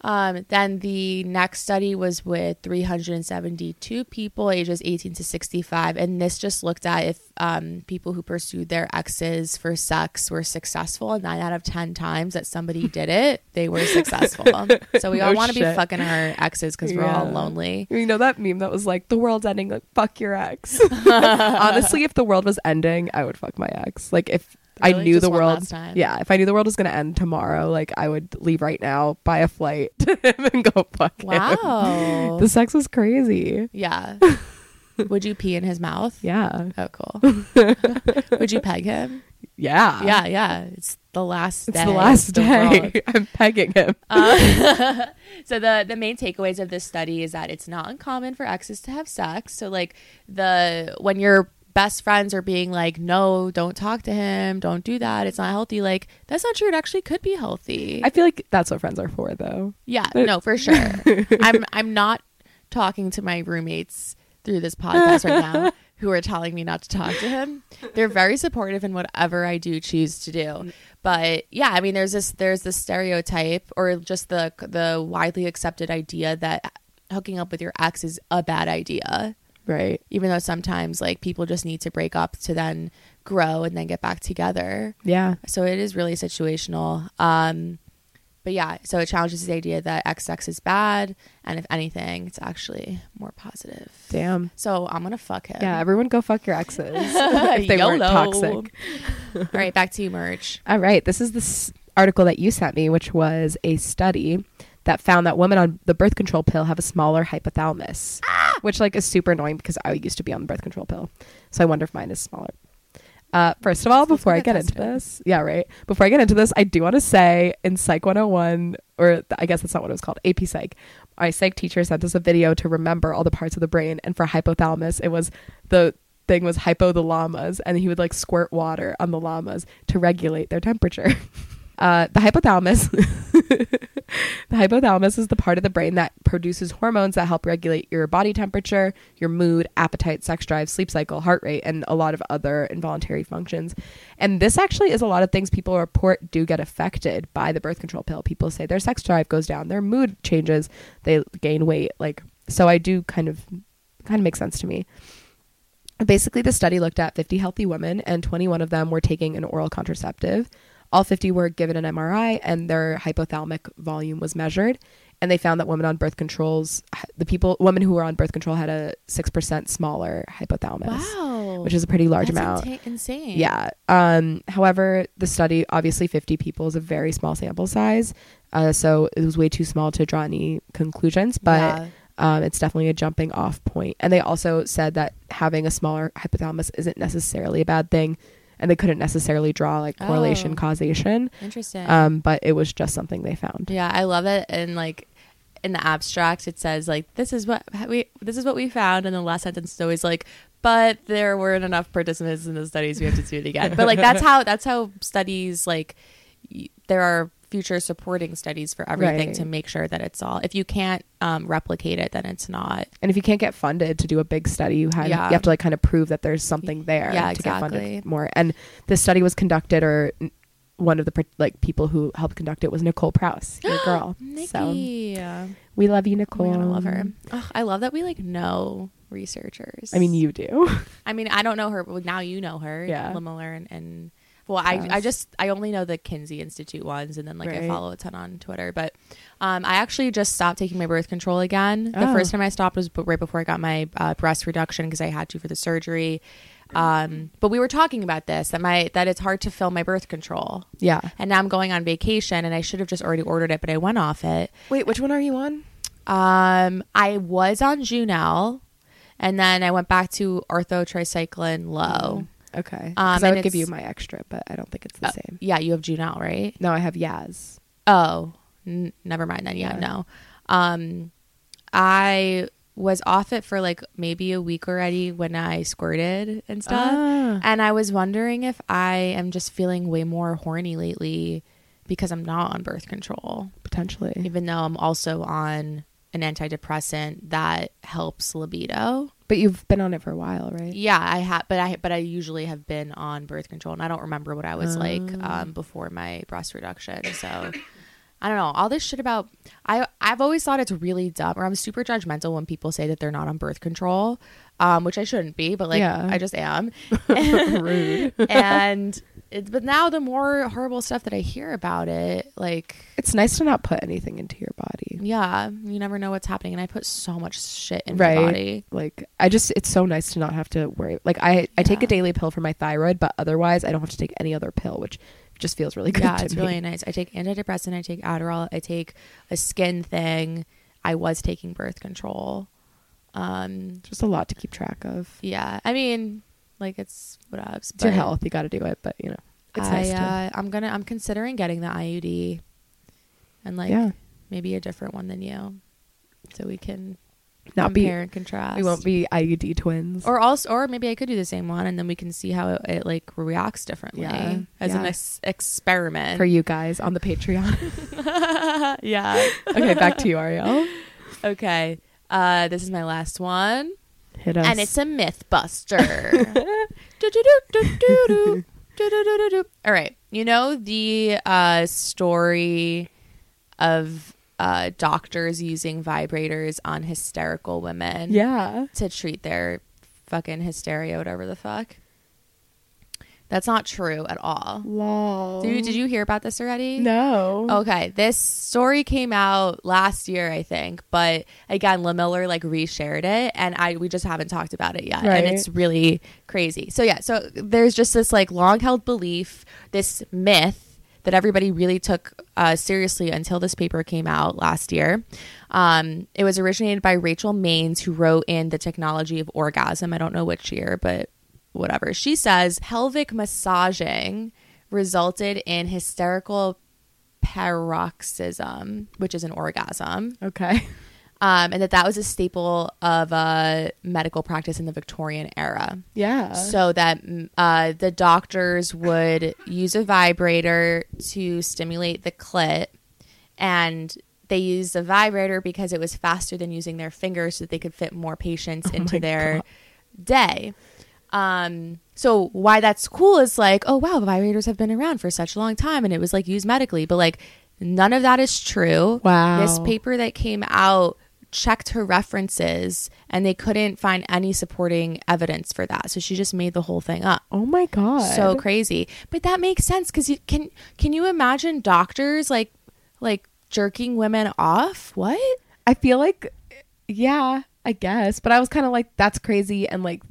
um, then the next study was with 372 people ages 18 to 65, and this just looked at if um, people who pursued their exes for sex were successful. And nine out of 10 times that somebody did it, they were successful. so we all want to be fucking our exes because we're all lonely. You know that meme that was like the world's ending, like fuck your ex. Honestly, if the world was ending, I would fuck my ex. Like if I knew Just the world, yeah, if I knew the world was gonna end tomorrow, like I would leave right now, buy a flight to him, and go fuck him. Wow. The sex was crazy. yeah. Would you pee in his mouth? Yeah, Oh, cool. Would you peg him? yeah, Yeah, yeah. It's the last It's day. the last the world. day. I'm pegging him. Uh, so the the main takeaways of this study is that it's not uncommon for exes to have sex. So like the when you're best friends are being like, no, don't talk to him, don't do that, it's not healthy. Like that's not true. It actually could be healthy. I feel like that's what friends are for, though. yeah, no, for sure. I'm I'm not talking to my roommates through this podcast right now who are telling me not to talk to him. They're very supportive in whatever I do choose to do. But yeah, I mean there's this there's this stereotype or just the the widely accepted idea that hooking up with your ex is a bad idea. Right. Even though sometimes like people just need to break up to then grow and then get back together. Yeah. So it is really situational. Um, but yeah, so it challenges the idea that X sex is bad, and if anything, it's actually more positive. Damn. So I'm gonna fuck him. Yeah, everyone go fuck your exes if they weren't toxic. All right, back to you, merch. All right, this is this article that you sent me, which was a study that found that women on the birth control pill have a smaller hypothalamus, which like is super annoying because I used to be on the birth control pill, so I wonder if mine is smaller. Uh, first of all, before I get into this, yeah, right. Before I get into this, I do want to say in Psych 101, or I guess that's not what it was called, AP Psych. My psych teacher sent us a video to remember all the parts of the brain, and for hypothalamus, it was the thing was hypo the llamas, and he would like squirt water on the llamas to regulate their temperature. Uh, the hypothalamus, the hypothalamus is the part of the brain that produces hormones that help regulate your body temperature, your mood, appetite, sex drive, sleep cycle, heart rate, and a lot of other involuntary functions. And this actually is a lot of things people report do get affected by the birth control pill. People say their sex drive goes down, their mood changes, they gain weight. Like, so I do kind of, kind of makes sense to me. Basically, the study looked at 50 healthy women, and 21 of them were taking an oral contraceptive. All 50 were given an MRI, and their hypothalamic volume was measured. And they found that women on birth controls, the people, women who were on birth control, had a six percent smaller hypothalamus, Wow, which is a pretty large That's amount. inta- insane. Yeah. Um, however, the study, obviously 50 people is a very small sample size. Uh, so it was way too small to draw any conclusions, but Yeah. um, it's definitely a jumping off point. And they also said that having a smaller hypothalamus isn't necessarily a bad thing. And they couldn't necessarily draw like correlation Oh. causation. interesting. Um, but it was just something they found. Yeah, I love it. And like in the abstract, it says like this is what we this is what we found, and the last sentence is always like, but there weren't enough participants in the studies. We have to do it again. but like that's how that's how studies like y- there are future supporting studies for everything Right. to make sure that it's all. If you can't um, replicate it, then it's not. And if you can't get funded to do a big study, you, had, Yeah. you have to like kind of prove that there's something there Yeah, to get exactly. funded more. And this study was conducted, or one of the like people who helped conduct it was Nicole Prause, your girl. So we love you, oh Nicole. my God, I love her. Ugh, I love that we like know researchers. I mean, you do. I mean, I don't know her, but now you know her. Yeah. And, and well, I, I just I only know the Kinsey Institute ones, and then like I follow a ton on Twitter. But um, I actually just stopped taking my birth control again. The Oh. first time I stopped was right before I got my uh, breast reduction because I had to for the surgery. Um, but we were talking about this that my that it's hard to fill my birth control, yeah. and now I'm going on vacation, and I should have just already ordered it, but I went off it. Wait, which one are you on? Um, I was on Junel, and then I went back to Ortho Tri-Cyclen Lo. Okay. Um, I would give you my extra, but I don't think it's the Uh, same. Yeah, you have Junel, right? No, I have Yaz. Oh, n- never mind then. Yeah, Yeah. no. Um, I was off it for like maybe a week already when I squirted and stuff. Ah. And I was wondering if I am just feeling way more horny lately because I'm not on birth control, Potentially. even though I'm also on an antidepressant that helps libido. But you've been on it for a while, right? Yeah, I have, but I but I usually have been on birth control, and I don't remember what I was like um, before my breast reduction. So I don't know all this shit about. I I've always thought it's really dumb, or I'm super judgmental when people say that they're not on birth control, um, which I shouldn't be, but like Yeah. I just am. Rude. and it, but now the more horrible stuff that I hear about it, like It's nice to not put anything into your body. yeah, you never know what's happening, and I put so much shit in Right. my body. Like I just it's so nice to not have to worry. Like I I take a daily pill for my thyroid, but otherwise I don't have to take any other pill, which just feels really good yeah, it's me. really nice. I take antidepressant, I take Adderall, I take a skin thing. I was taking birth control. Um, just a lot to keep track of. yeah, I mean, like it's whatever. It's your health, you got to do it, but you know, it's I, nice to uh, I'm gonna, I'm considering getting the IUD, and like yeah. maybe a different one than you, so we can not be and contrast. we won't be IUD twins. Or also, or maybe I could do the same one, and then we can see how it, it like reacts differently Yeah, as an ex- experiment. for you guys on the Patreon. yeah. okay, back to you, Ariel. Okay. Uh, this is my last one, Hit us. and it's a myth buster. All right. You know the uh, story of uh, doctors using vibrators on hysterical women yeah. to treat their fucking hysteria, whatever the fuck. That's not true at all. Lol. Did you, did you hear about this already? No. Okay, this story came out last year, I think, but again, Lehmiller like reshared it, and I we just haven't talked about it yet, Right. and it's really crazy. So yeah, so there's just this like long held belief, this myth that everybody really took uh, seriously until this paper came out last year. Um, it was originated by Rachel Maines, who wrote in The Technology of Orgasm. I don't know which year, but whatever. She says pelvic massaging resulted in hysterical paroxysm, which is an orgasm, Okay. um, and that that was a staple of uh, medical practice in the Victorian era. Yeah. So that mm, uh, the doctors would use a vibrator to stimulate the clit, and they used a vibrator because it was faster than using their fingers, so that they could fit more patients into their God. day. Um, so why that's cool is like, oh wow, vibrators have been around for such a long time, and it was like used medically, but like none of that is true. Wow. This paper that came out checked her references and they couldn't find any supporting evidence for that. So she just made the whole thing up. oh my god. So crazy. But that makes sense cuz you can can you imagine doctors like like jerking women off? What? I feel like, yeah, I guess. But I was kind of like, that's crazy, and like,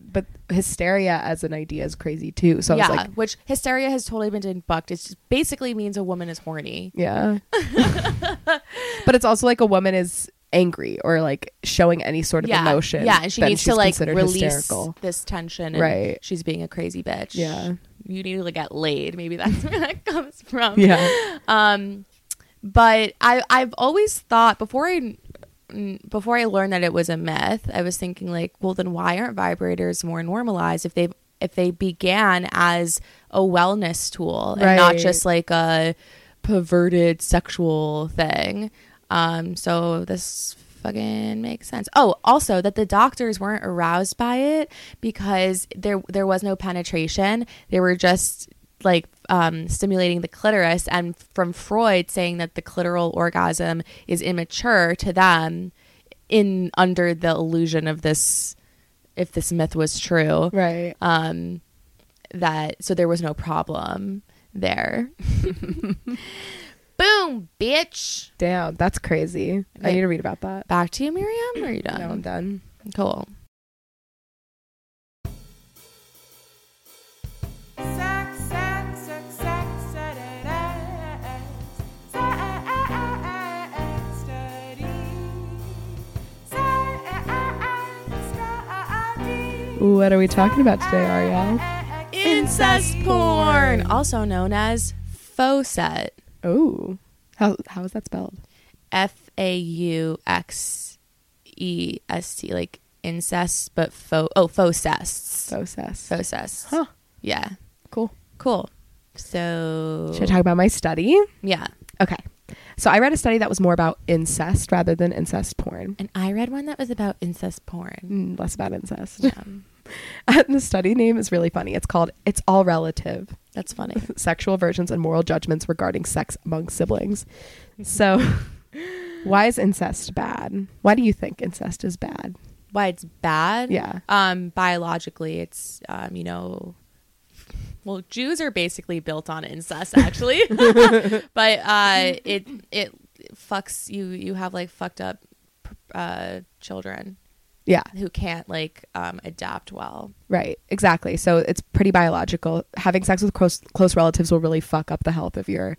hysteria as an idea is crazy too. So yeah, like, which hysteria has totally been debunked. It just basically means a woman is horny. yeah. but it's also like a woman is angry or like showing any sort of yeah, emotion. yeah, and she needs to like release hysterical. this tension. And Right. she's being a crazy bitch. Yeah. you need to like, get laid. Maybe that's where that comes from. Yeah. Um, but I I've always thought before I before I learned that it was a myth, I was thinking like, well, then why aren't vibrators more normalized if they if they began as a wellness tool and not just like a perverted sexual thing? Um, so this fucking makes sense. Oh, also that the doctors weren't aroused by it because there there was no penetration. They were just like um, stimulating the clitoris, and from Freud saying that the clitoral orgasm is immature to them, in under the illusion of this, if this myth was true, Right. um, that so there was no problem there. Boom, bitch. Damn, that's crazy. I need to read about that. Back to you, Miriam. Or are you done? No, I'm done. Cool. What are we talking about today, Ariel? Incest porn, also known as fauxet. Oh, how how is that spelled? F A U X E S T, like incest, but faux. Oh, fauxests. Process. Fauxests. Huh. Yeah. Cool. Cool. So. Should I talk about my study? Yeah. Okay. So I read a study that was more about incest rather than incest porn. And I read one that was about incest porn. Mm, less about incest. Yeah. And the study name is really funny. It's called "It's All Relative: That's funny. Sexual Aversions and Moral Judgments Regarding Sex Among Siblings." So, why is incest bad? Why do you think incest is bad? Why it's bad? Yeah. Um, biologically, it's um, you know, well, Jews are basically built on incest, actually, but uh, it it fucks you. You have like fucked up uh, children Yeah. who can't like um, adapt well. Right, exactly. So it's pretty biological. Having sex with close close relatives will really fuck up the health of your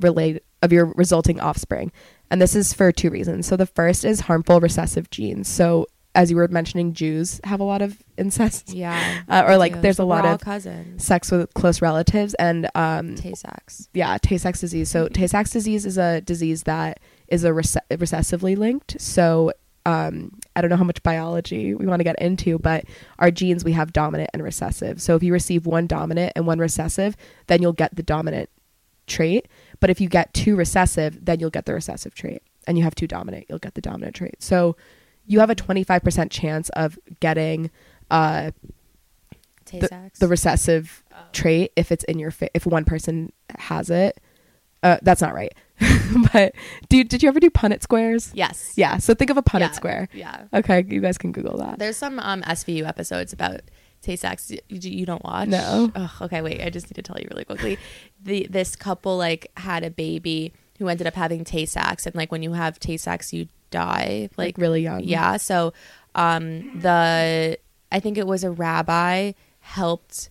relate of your resulting offspring. And this is for two reasons. So the first is harmful recessive genes. So as you were mentioning, Jews have a lot of incest, Yeah, uh, or like Yeah, there's a lot of cousins. sex with close relatives, and um, Tay-Sachs. yeah, Tay-Sachs disease. So Tay-Sachs disease is a disease that is a rece- recessively linked. So um, I don't know how much biology we want to get into, but our genes we have dominant and recessive. So if you receive one dominant and one recessive, then you'll get the dominant trait. But if you get two recessive, then you'll get the recessive trait. And you have two dominant, you'll get the dominant trait. So you have a 25% chance of getting uh, Tay-Sachs. the recessive trait if it's in your fa- if one person has it. Uh, that's not right. but dude, did you ever do Punnett squares? yes. Yeah. So think of a Punnett Yeah. square. Yeah. Okay, you guys can Google that. There's some um, SVU episodes about Tay-Sachs. You, you don't watch? No. Ugh, okay, wait. I just need to tell you really quickly. The this couple like had a baby who ended up having Tay-Sachs, and like when you have Tay-Sachs, you die. Like, Like, really young. yeah. So um, the I think it was a rabbi helped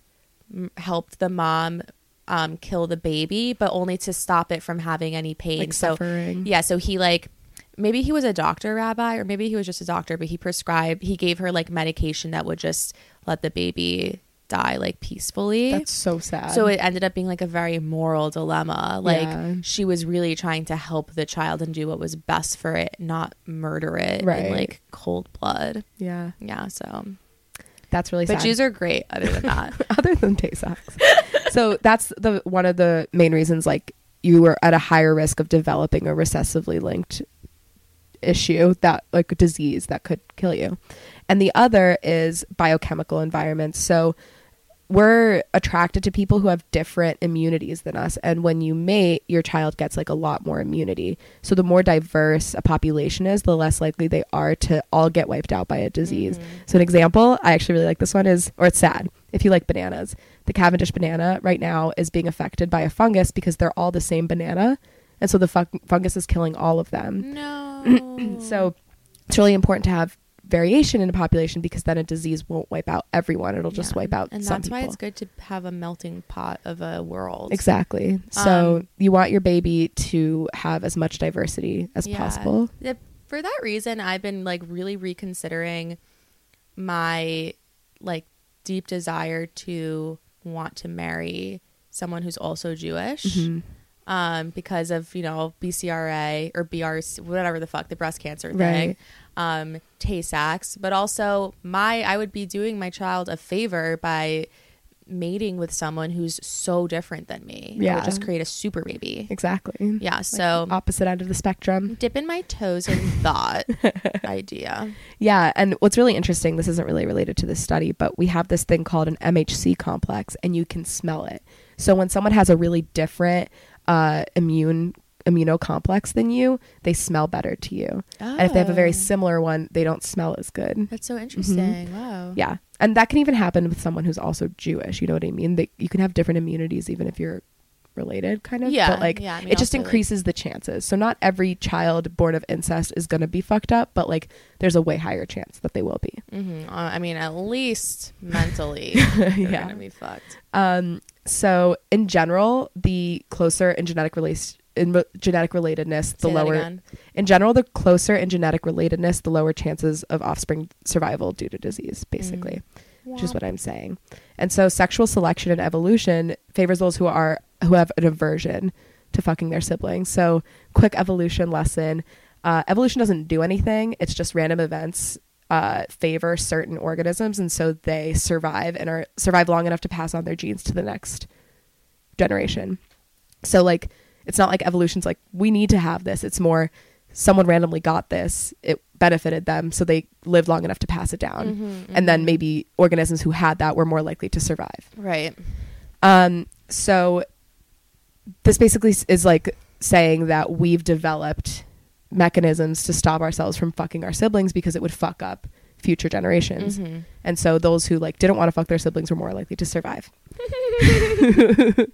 helped the mom um, kill the baby, but only to stop it from having any pain. Like so suffering. yeah, so he like maybe he was a doctor rabbi or maybe he was just a doctor, but he prescribed he gave her like medication that would just let the baby die like peacefully. That's so sad. so it ended up being like a very moral dilemma. Like Yeah. she was really trying to help the child and do what was best for it, not murder it Right. in like cold blood. yeah, Yeah, so that's really but sad. But Jews are great other than that. other than Tay Sachs. so that's the one of the main reasons like you were at a higher risk of developing a recessively linked issue that like a disease that could kill you. And the other is biochemical environments. So we're attracted to people who have different immunities than us. And when you mate your child gets like a lot more immunity. So the more diverse a population is the less likely they are to all get wiped out by a disease. Mm-hmm. So an example i actually really like this one is or it's sad if you like bananas the cavendish banana right now is being affected by a fungus because they're all the same banana and so the fun- fungus is killing all of them no. so it's really important to have variation in a population because then a disease won't wipe out everyone it'll just Yeah. wipe out And that's why it's good to have a melting pot of a world. Exactly. So Um, you want your baby to have as much diversity as Yeah. possible. Yeah, For that reason, I've been like really reconsidering my like deep desire to want to marry someone who's also Jewish. Mhm. Um, because of you know BCRA or BRC, whatever the fuck the breast cancer thing, Right. um, Tay-Sachs, but also my I would be doing my child a favor by mating with someone who's so different than me. I Yeah. would just create a super baby. Exactly. Yeah, Like so opposite end of the spectrum. dipping my toes in thought idea. Yeah, and what's really interesting, this isn't really related to this study, but we have this thing called an MHC complex and you can smell it. So when someone has a really different uh immune immunocomplex than you, they smell better to you. And if they have a very Oh. similar one, they don't smell as good. That's so interesting. Wow. Mm-hmm. Yeah. And that can even happen with someone who's also Jewish. You know what I mean? They, you can have different immunities even if you're related, kind of. Yeah, But like, yeah, I mean, it just also, like- increases the chances. So not every child born of incest is going to be fucked up, but like, there's a way higher chance that they will be. hmm Uh, I mean, at least mentally, you're Yeah. gonna be fucked. Um, so in general, the closer in genetic relation, in re- genetic relatedness, the Say that lower. again. In general, the closer in genetic relatedness, the lower chances of offspring survival due to disease, basically. which is what I'm saying. And so sexual selection and evolution favors those who are who have an aversion to fucking their siblings. So quick evolution lesson. Uh, evolution doesn't do anything. It's just random events uh, favor certain organisms, and so they survive and are survive long enough to pass on their genes to the next generation. So like it's not like evolution's like we need to have this. It's more someone randomly got this. It benefited them, so they lived long enough to pass it down. Mhm, And then mhm. maybe organisms who had that were more likely to survive. right. Um, so this basically is like saying that we've developed mechanisms to stop ourselves from fucking our siblings because it would fuck up future generations. Mhm. And so those who like didn't want to fuck their siblings were more likely to survive.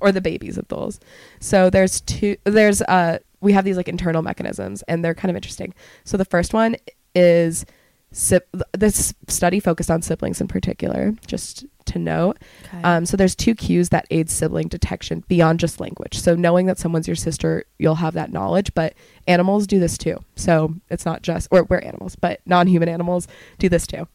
or the babies of those. So there's two there's uh we have these like internal mechanisms and they're kind of interesting. So the first one is si- this study focused on siblings in particular, just to note. Okay. Um, so there's two cues that aid sibling detection beyond just language. So knowing that someone's your sister, you'll have that knowledge, but animals do this too. So it's not just, or we're animals, but non-human animals do this too.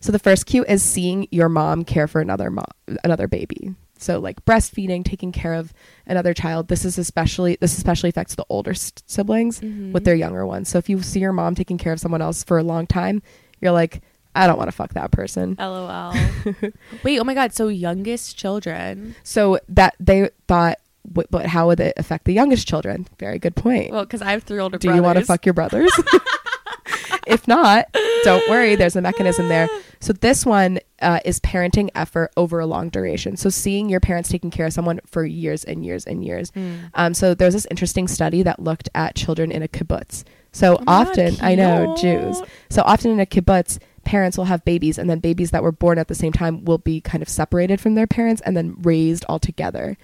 So the first cue is seeing your mom care for another mom, another baby. So like breastfeeding, taking care of another child. This is especially this especially affects the older s- siblings Mm-hmm. with their younger ones. So if you see your mom taking care of someone else for a long time, you're like, I don't want to fuck that person. LOL. Wait, oh my god, so youngest children. So that they thought, "Wh- but how would it affect the youngest children? Very good point. Well, because I have three older brothers. Do brothers. you want to fuck your brothers? if not, don't worry. There's a mechanism there. So this one uh, is parenting effort over a long duration. So seeing your parents taking care of someone for years and years and years. Mm. Um, so there's this interesting study that looked at children in a kibbutz. So Oh often, I know. Jews. So often in a kibbutz, parents will have babies, and then babies that were born at the same time will be kind of separated from their parents and then raised all together.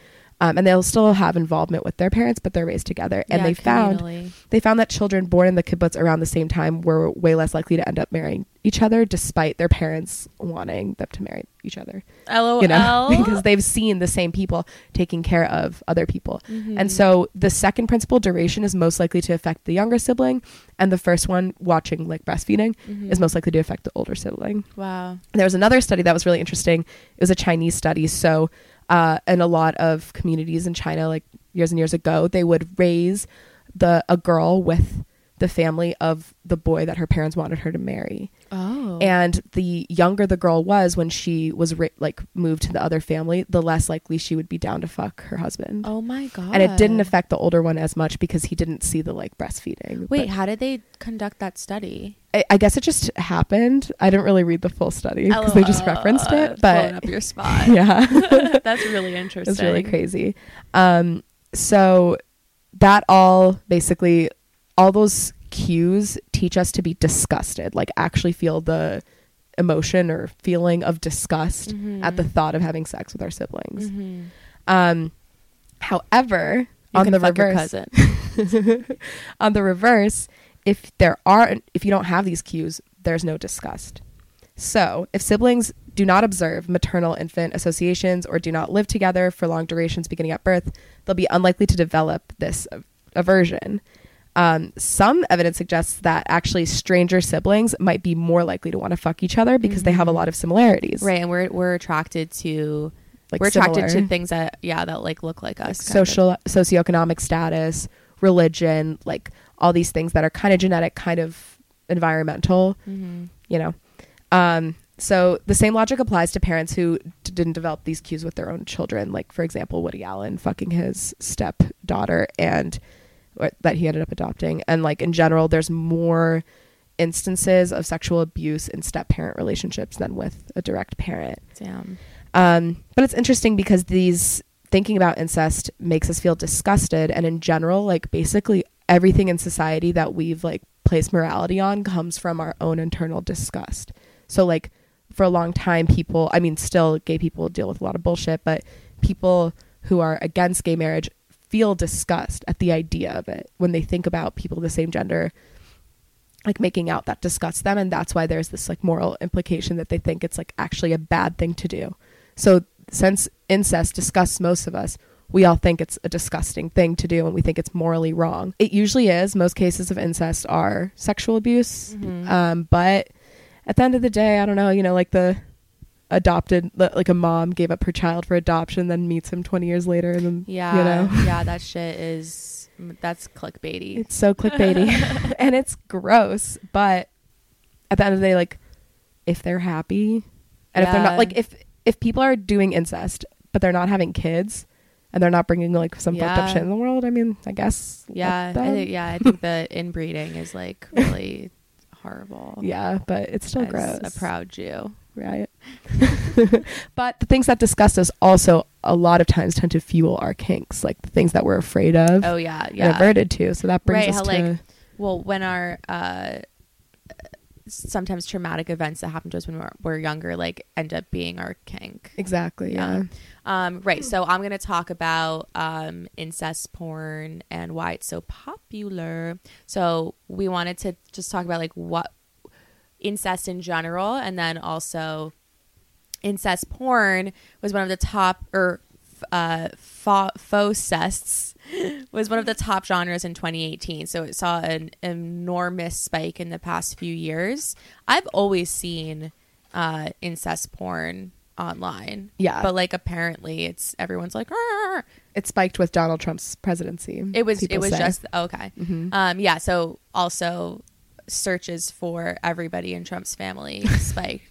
Um, and they'll still have involvement with their parents, but they're raised together. And Yeah, they found communally. they found that children born in the kibbutz around the same time were way less likely to end up marrying each other, despite their parents wanting them to marry each other. LOL. You know, because they've seen the same people taking care of other people. Mm-hmm. And so the second principle, duration is most likely to affect the younger sibling, and the first one, watching like breastfeeding, Mhm. is most likely to affect the older sibling. wow. There was another study that was really interesting. It was a Chinese study. So, uh, in a lot of communities in China, like years and years ago, they would raise the a girl with the family of the boy that her parents wanted her to marry. Oh. And the younger the girl was when she was ra- like moved to the other family, the less likely she would be down to fuck her husband. oh my god. And it didn't affect the older one as much because he didn't see the like breastfeeding. Wait, how did they conduct that study? I, I guess it just happened. I didn't really read the full study because they just referenced it. But up your spot. yeah, That's really interesting. it's really crazy. Um, so that all basically, all those cues teach us to be disgusted, like actually feel the emotion or feeling of disgust at the thought of having sex with our siblings. Mm-hmm. Um, however, You on the reverse, cousin. on the reverse, if there are if you don't have these cues, there's no disgust. So, if siblings do not observe maternal infant associations or do not live together for long durations beginning at birth, they'll be unlikely to develop this aversion. Um, some evidence suggests that actually stranger siblings might be more likely to want to fuck each other because they have a lot of similarities. Right, and we're we're attracted to Like we're attracted to things that yeah that like look like us. like kind of. social socioeconomic status, religion, like all these things that are kind of genetic, kind of environmental, Mhm. you know. Um, so the same logic applies to parents who d- didn't develop these cues with their own children. Like for example, Woody Allen fucking his stepdaughter and or that he ended up adopting. And like in general, there's more instances of sexual abuse in step parent relationships than with a direct parent. Damn. Um, but it's interesting because these thinking about incest makes us feel disgusted, and in general, like basically everything in society that we've like placed morality on comes from our own internal disgust. So like for a long time, people, I mean, still gay people deal with a lot of bullshit, but people who are against gay marriage feel disgust at the idea of it when they think about people of the same gender like making out that disgusts them and that's why there's this like moral implication that they think it's like actually a bad thing to do. So since incest disgusts most of us we all think it's a disgusting thing to do and we think it's morally wrong. It usually is. Most cases of incest are sexual abuse. Mhm. um, but at the end of the day i don't know you know like the adopted like a mom gave up her child for adoption then meets him 20 years later and then Yeah, you know yeah, that shit is mm, that's clickbaity. It's so clickbaity and it's gross. But at the end of the day, like if they're happy and if they're not like if if people are doing incest but they're not having kids and they're not bringing like some fucked up shit in the world, I mean, I guess. yeah, I think, yeah, I think the inbreeding is like really horrible. Yeah, but it's still gross. A proud Jew. Right? but the things that disgust us also a lot of times tend to fuel our kinks, like the things that we're afraid of Oh yeah, yeah. averted to. So that brings Right, us how, to like, Well, when our uh, sometimes traumatic events that happen to us when we're, we're younger, like end up being our kink. exactly, Yeah. yeah. Um, right. So I'm going to talk about um, incest porn and why it's so popular. So we wanted to just talk about like what incest in general, and then also incest porn was one of the top or uh, fa- faux cests was one of the top genres in 2018. So it saw an enormous spike in the past few years. I've always seen uh, incest porn online. Yeah. But like apparently it's everyone's like "Arr." It spiked with Donald Trump's presidency. it was it was say. just okay. Mhm. Um yeah, so also searches for everybody in Trump's family spiked.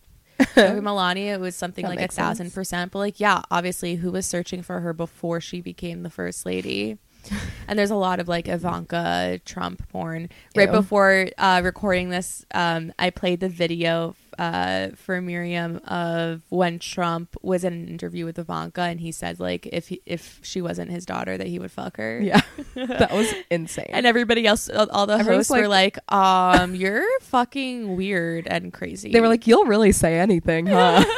Melania, it was something That like a sense. thousand percent. But like, yeah, obviously, who was searching for her before she became the first lady? And there's a lot of like Ivanka Trump porn. Right Ew. before uh, recording this, um, I played the video uh, for Miriam of when Trump was in an interview with Ivanka, and he said like if he, if she wasn't his daughter, that he would fuck her. Yeah, that was insane. And everybody else, all the Everyone's hosts were like, um, you're fucking weird and crazy. they were like, "You'll really say anything, huh?"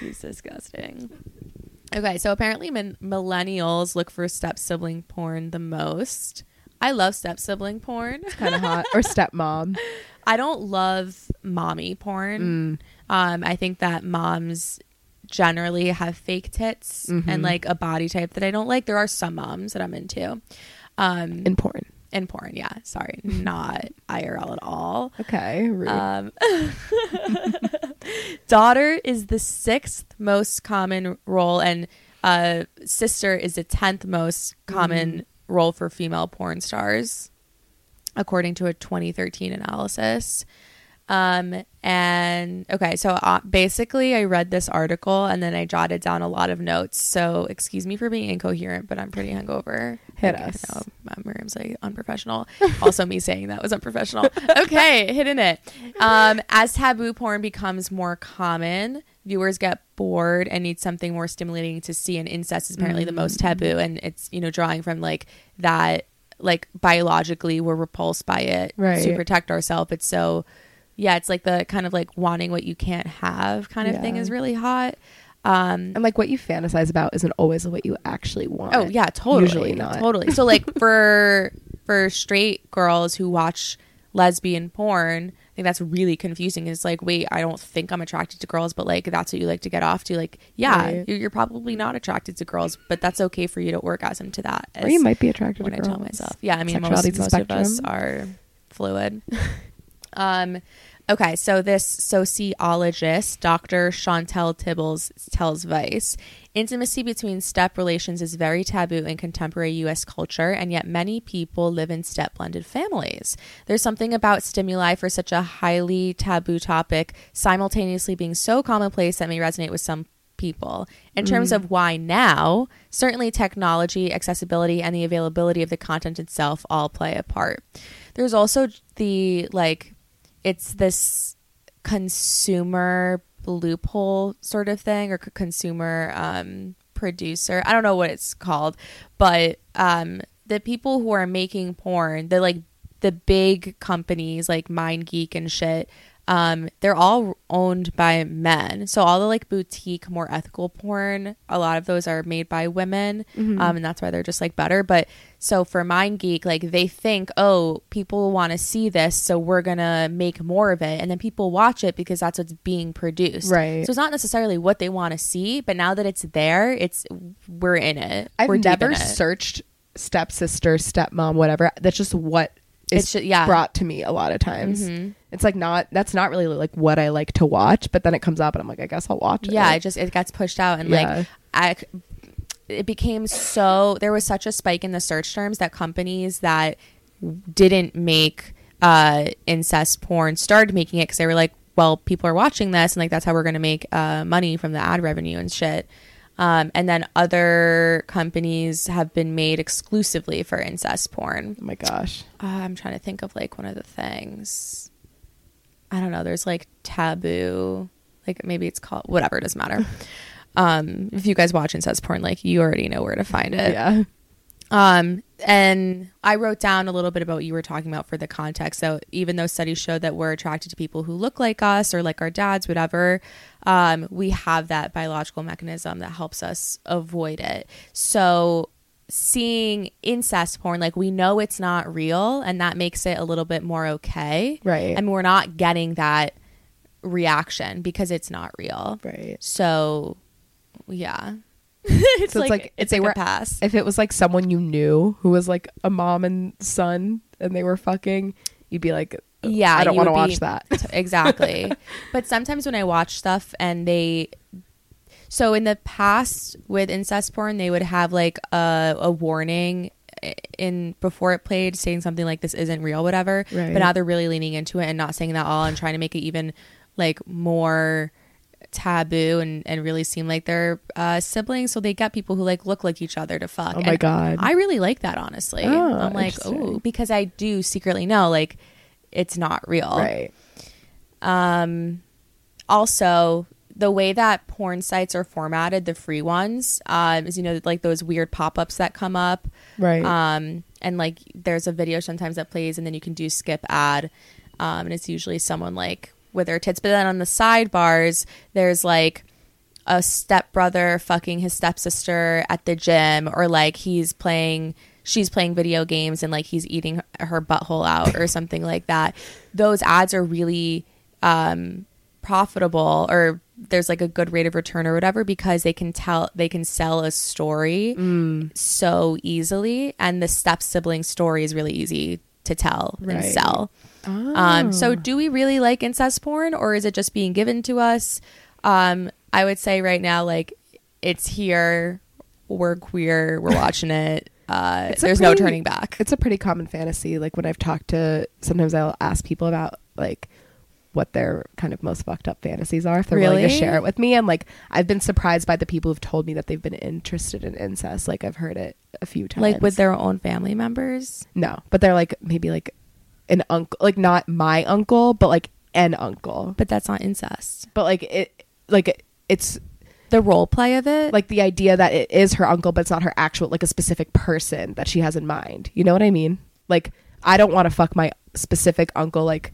He's disgusting. Okay, so apparently min- millennials look for step sibling porn the most. I love step sibling porn. kind of hot. Or stepmom. I don't love mommy porn. Mm. Um, I think that moms generally have fake tits Mhm. and like a body type that I don't like. There are some moms that I'm into. Um, In porn. in porn, yeah. Sorry, not IRL at all. Okay. Um, daughter is the sixth most common role, and uh, sister is the tenth most common role for female porn stars, according to a 2013 analysis. Um, and okay, so uh, basically, I read this article and then I jotted down a lot of notes. So excuse me for being incoherent, but I'm pretty hungover. Hit Like, us. uh, Miriam's like unprofessional. also, me saying that was unprofessional. Okay, hitting it. Um, as taboo porn becomes more common, viewers get bored and need something more stimulating to see. And incest is apparently the most taboo, and it's you know drawing from like that, like biologically we're repulsed by it Right. to protect ourselves. It's so, yeah, it's like the kind of like wanting what you can't have kind of thing is really hot. Um, and like what you fantasize about isn't always what you actually want. Oh yeah, totally. Usually not. Totally. So like for for straight girls who watch lesbian porn, I think that's really confusing. It's like, wait, I don't think I'm attracted to girls, but like that's what you like to get off to. Like, yeah, Right. you're, probably not attracted to girls, but that's okay for you to orgasm to that. Or you might be attracted when to I girls. tell myself. Yeah, I mean, most, most of us are fluid. um, okay, so this sociologist, Dr. Chauntelle Tibbals, tells Vice intimacy between step relations is very taboo in contemporary U.S. culture, and yet many people live in step blended families. There's something about stimuli for such a highly taboo topic simultaneously being so commonplace that may resonate with some people. In terms of mm. why now, certainly technology, accessibility, and the availability of the content itself all play a part. There's also the like, it's this consumer loophole sort of thing or consumer um, producer. I don't know what it's called, but um, the people who are making porn, the like the big companies like MindGeek and shit, um, they're all owned by men. So all the like boutique, more ethical porn, a lot of those are made by women, um, and that's why they're just like better. But so for MindGeek, like they think, oh, people want to see this, so we're gonna make more of it, and then people watch it because that's what's being produced. Right. So it's not necessarily what they want to see, but now that it's there, it's we're in it. I've we're never it. searched stepsister, stepmom, whatever. That's just what is It's ju- yeah. brought to me a lot of times. Mhm. It's like not that's not really like what I like to watch, but then it comes up and I'm like, I guess I'll watch it. Yeah, it just it gets pushed out and Yeah. like I it became so there was such a spike in the search terms that companies that didn't make uh incest porn started making it cuz they were like, well, people are watching this and like that's how we're going to make uh money from the ad revenue and shit. Um, and then other companies have been made exclusively for incest porn. Oh my gosh. Uh, I'm trying to think of like one of the things. I don't know. There's like taboo, like maybe it's called whatever. It doesn't matter. um, if you guys watch incest porn, like you already know where to find it. yeah. Um, and I wrote down a little bit about what you were talking about for the context. So even though studies show that we're attracted to people who look like us or like our dads, whatever, um, we have that biological mechanism that helps us avoid it. So seeing incest porn, like we know it's not real, and that makes it a little bit more okay. Right. I mean, we're not getting that reaction because it's not real. Right. So, yeah. it's, So it's like, like if it's they like were- a pass. If it was like someone you knew who was like a mom and son and they were fucking, you'd be like, uh, yeah, I don't want to watch be- that. T- exactly. but sometimes when I watch stuff and they so in the past with incest porn they would have like a, a warning eh, in before it played saying something like this isn't real whatever Right. but now they're really leaning into it and not saying that all and trying to make it even like more taboo and, and really seem like they're uh, siblings so they get people who like look like each other to fuck Oh my And God. i really like that honestly Oh, i'm like oh because i do secretly know like it's not real Right. um, also, the way that porn sites are formatted, the free ones, um, is you know like those weird pop ups that come up, Right. um, and like there's a video sometimes that plays, and then you can do skip ad, um, and it's usually someone like with their tits, but then on the sidebars there's like a stepbrother fucking his stepsister at the gym, or like he's playing. She's playing video games and like he's eating her- her butthole out or something like that. Those ads are really um, profitable or there's like a good rate of return or whatever because they can tell they can sell a story Mm. so easily and the step sibling story is really easy to tell and sell Oh. um so do we really like incest porn or is it just being given to us um i would say right now like it's here we're queer we're watching it uh there's no turning back it's a pretty common fantasy. Like when I've talked to, sometimes I'll ask people about like what their kind of most fucked up fantasies are if they're willing to share it with me. And like I've been surprised by the people who've told me that they've been interested in incest. Like I've heard it a few times. like with their own family members no, but they're like maybe like an uncle, like not my uncle, but like an uncle. but that's not incest But like it, like it's the role play of it like the idea that it is her uncle, but it's not her actual, like a specific person that she has in mind. You know what I mean? Like, I don't want to fuck my specific uncle, like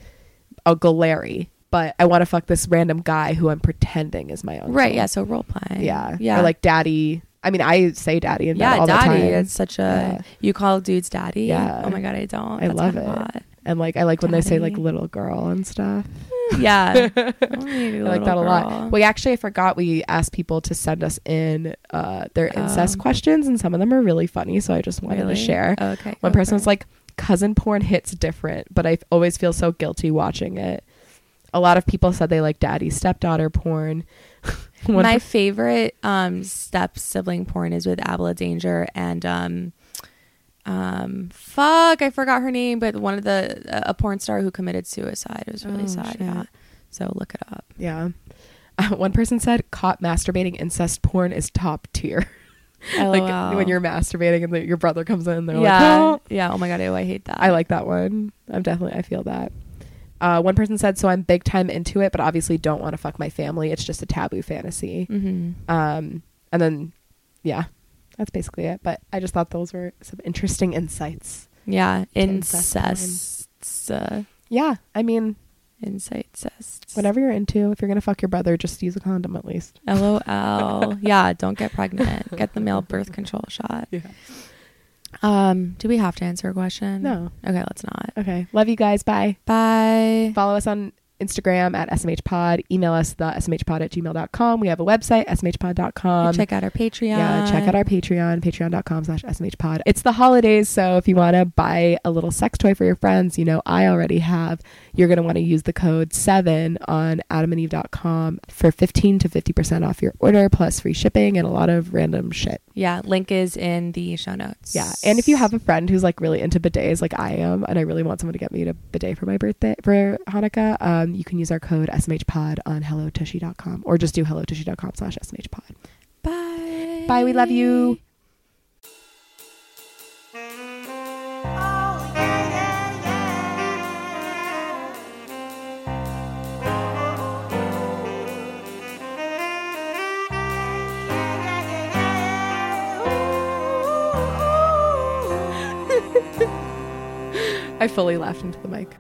Uncle Larry, but I want to fuck this random guy who I'm pretending is my uncle. right yeah so role play Yeah. yeah Or like daddy. I mean, I say daddy in bed yeah all daddy the time. it's such a Yeah. you call dudes daddy Yeah. oh my god i don't I That's love it. hot. And like, I like when they say like little girl and stuff. yeah I I like that a lot. We actually, I forgot we asked people to send us in uh, their incest Oh. questions, and some of them are really funny. So I just wanted to share. okay One person was like, cousin porn hits different, but I always feel so guilty watching it. A lot of people said they like daddy stepdaughter porn. My favorite um step sibling porn is with Abella Danger and um um fuck I forgot her name but one of the a porn star who committed suicide it was really Oh, sad shit. yeah so look it up yeah. Uh, one person said caught masturbating incest porn is top tier. like when you're masturbating and the, your brother comes in, they're yeah like, oh. yeah oh my god ew, I hate that I like that one. I'm definitely I feel that. Uh, one person said, "So I'm big time into it, but obviously don't want to fuck my family. It's just a taboo fantasy." hmm Um, and then, yeah, that's basically it. But I just thought those were some interesting insights. yeah incest uh, Yeah, I mean, incest whatever you're into, if you're gonna fuck your brother, just use a condom at least. LOL yeah don't get pregnant get the male birth control shot Yeah. um do we have to answer a question No. okay let's not Okay. Love you guys. Bye. bye Follow us on Instagram at smhpod. Email us the smhpod at gmail.com. We have a website, smhpod.com. check out our Patreon. Yeah, check out our Patreon, patreon.com slash smhpod. It's the holidays, so if you want to buy a little sex toy for your friends, you know, I already have, you're going to want to use the code 7 on adamandeve.com for 15 to 50% off your order, plus free shipping and a lot of random shit. Yeah, link is in the show notes. Yeah. And if you have a friend who's like really into bidets like I am, and I really want someone to get me a bidet for my birthday, for Hanukkah, um, you can use our code smhpod on hellotushy.com or just do hellotushy.com slash smhpod. bye. Bye. We love you. I fully laughed into the mic.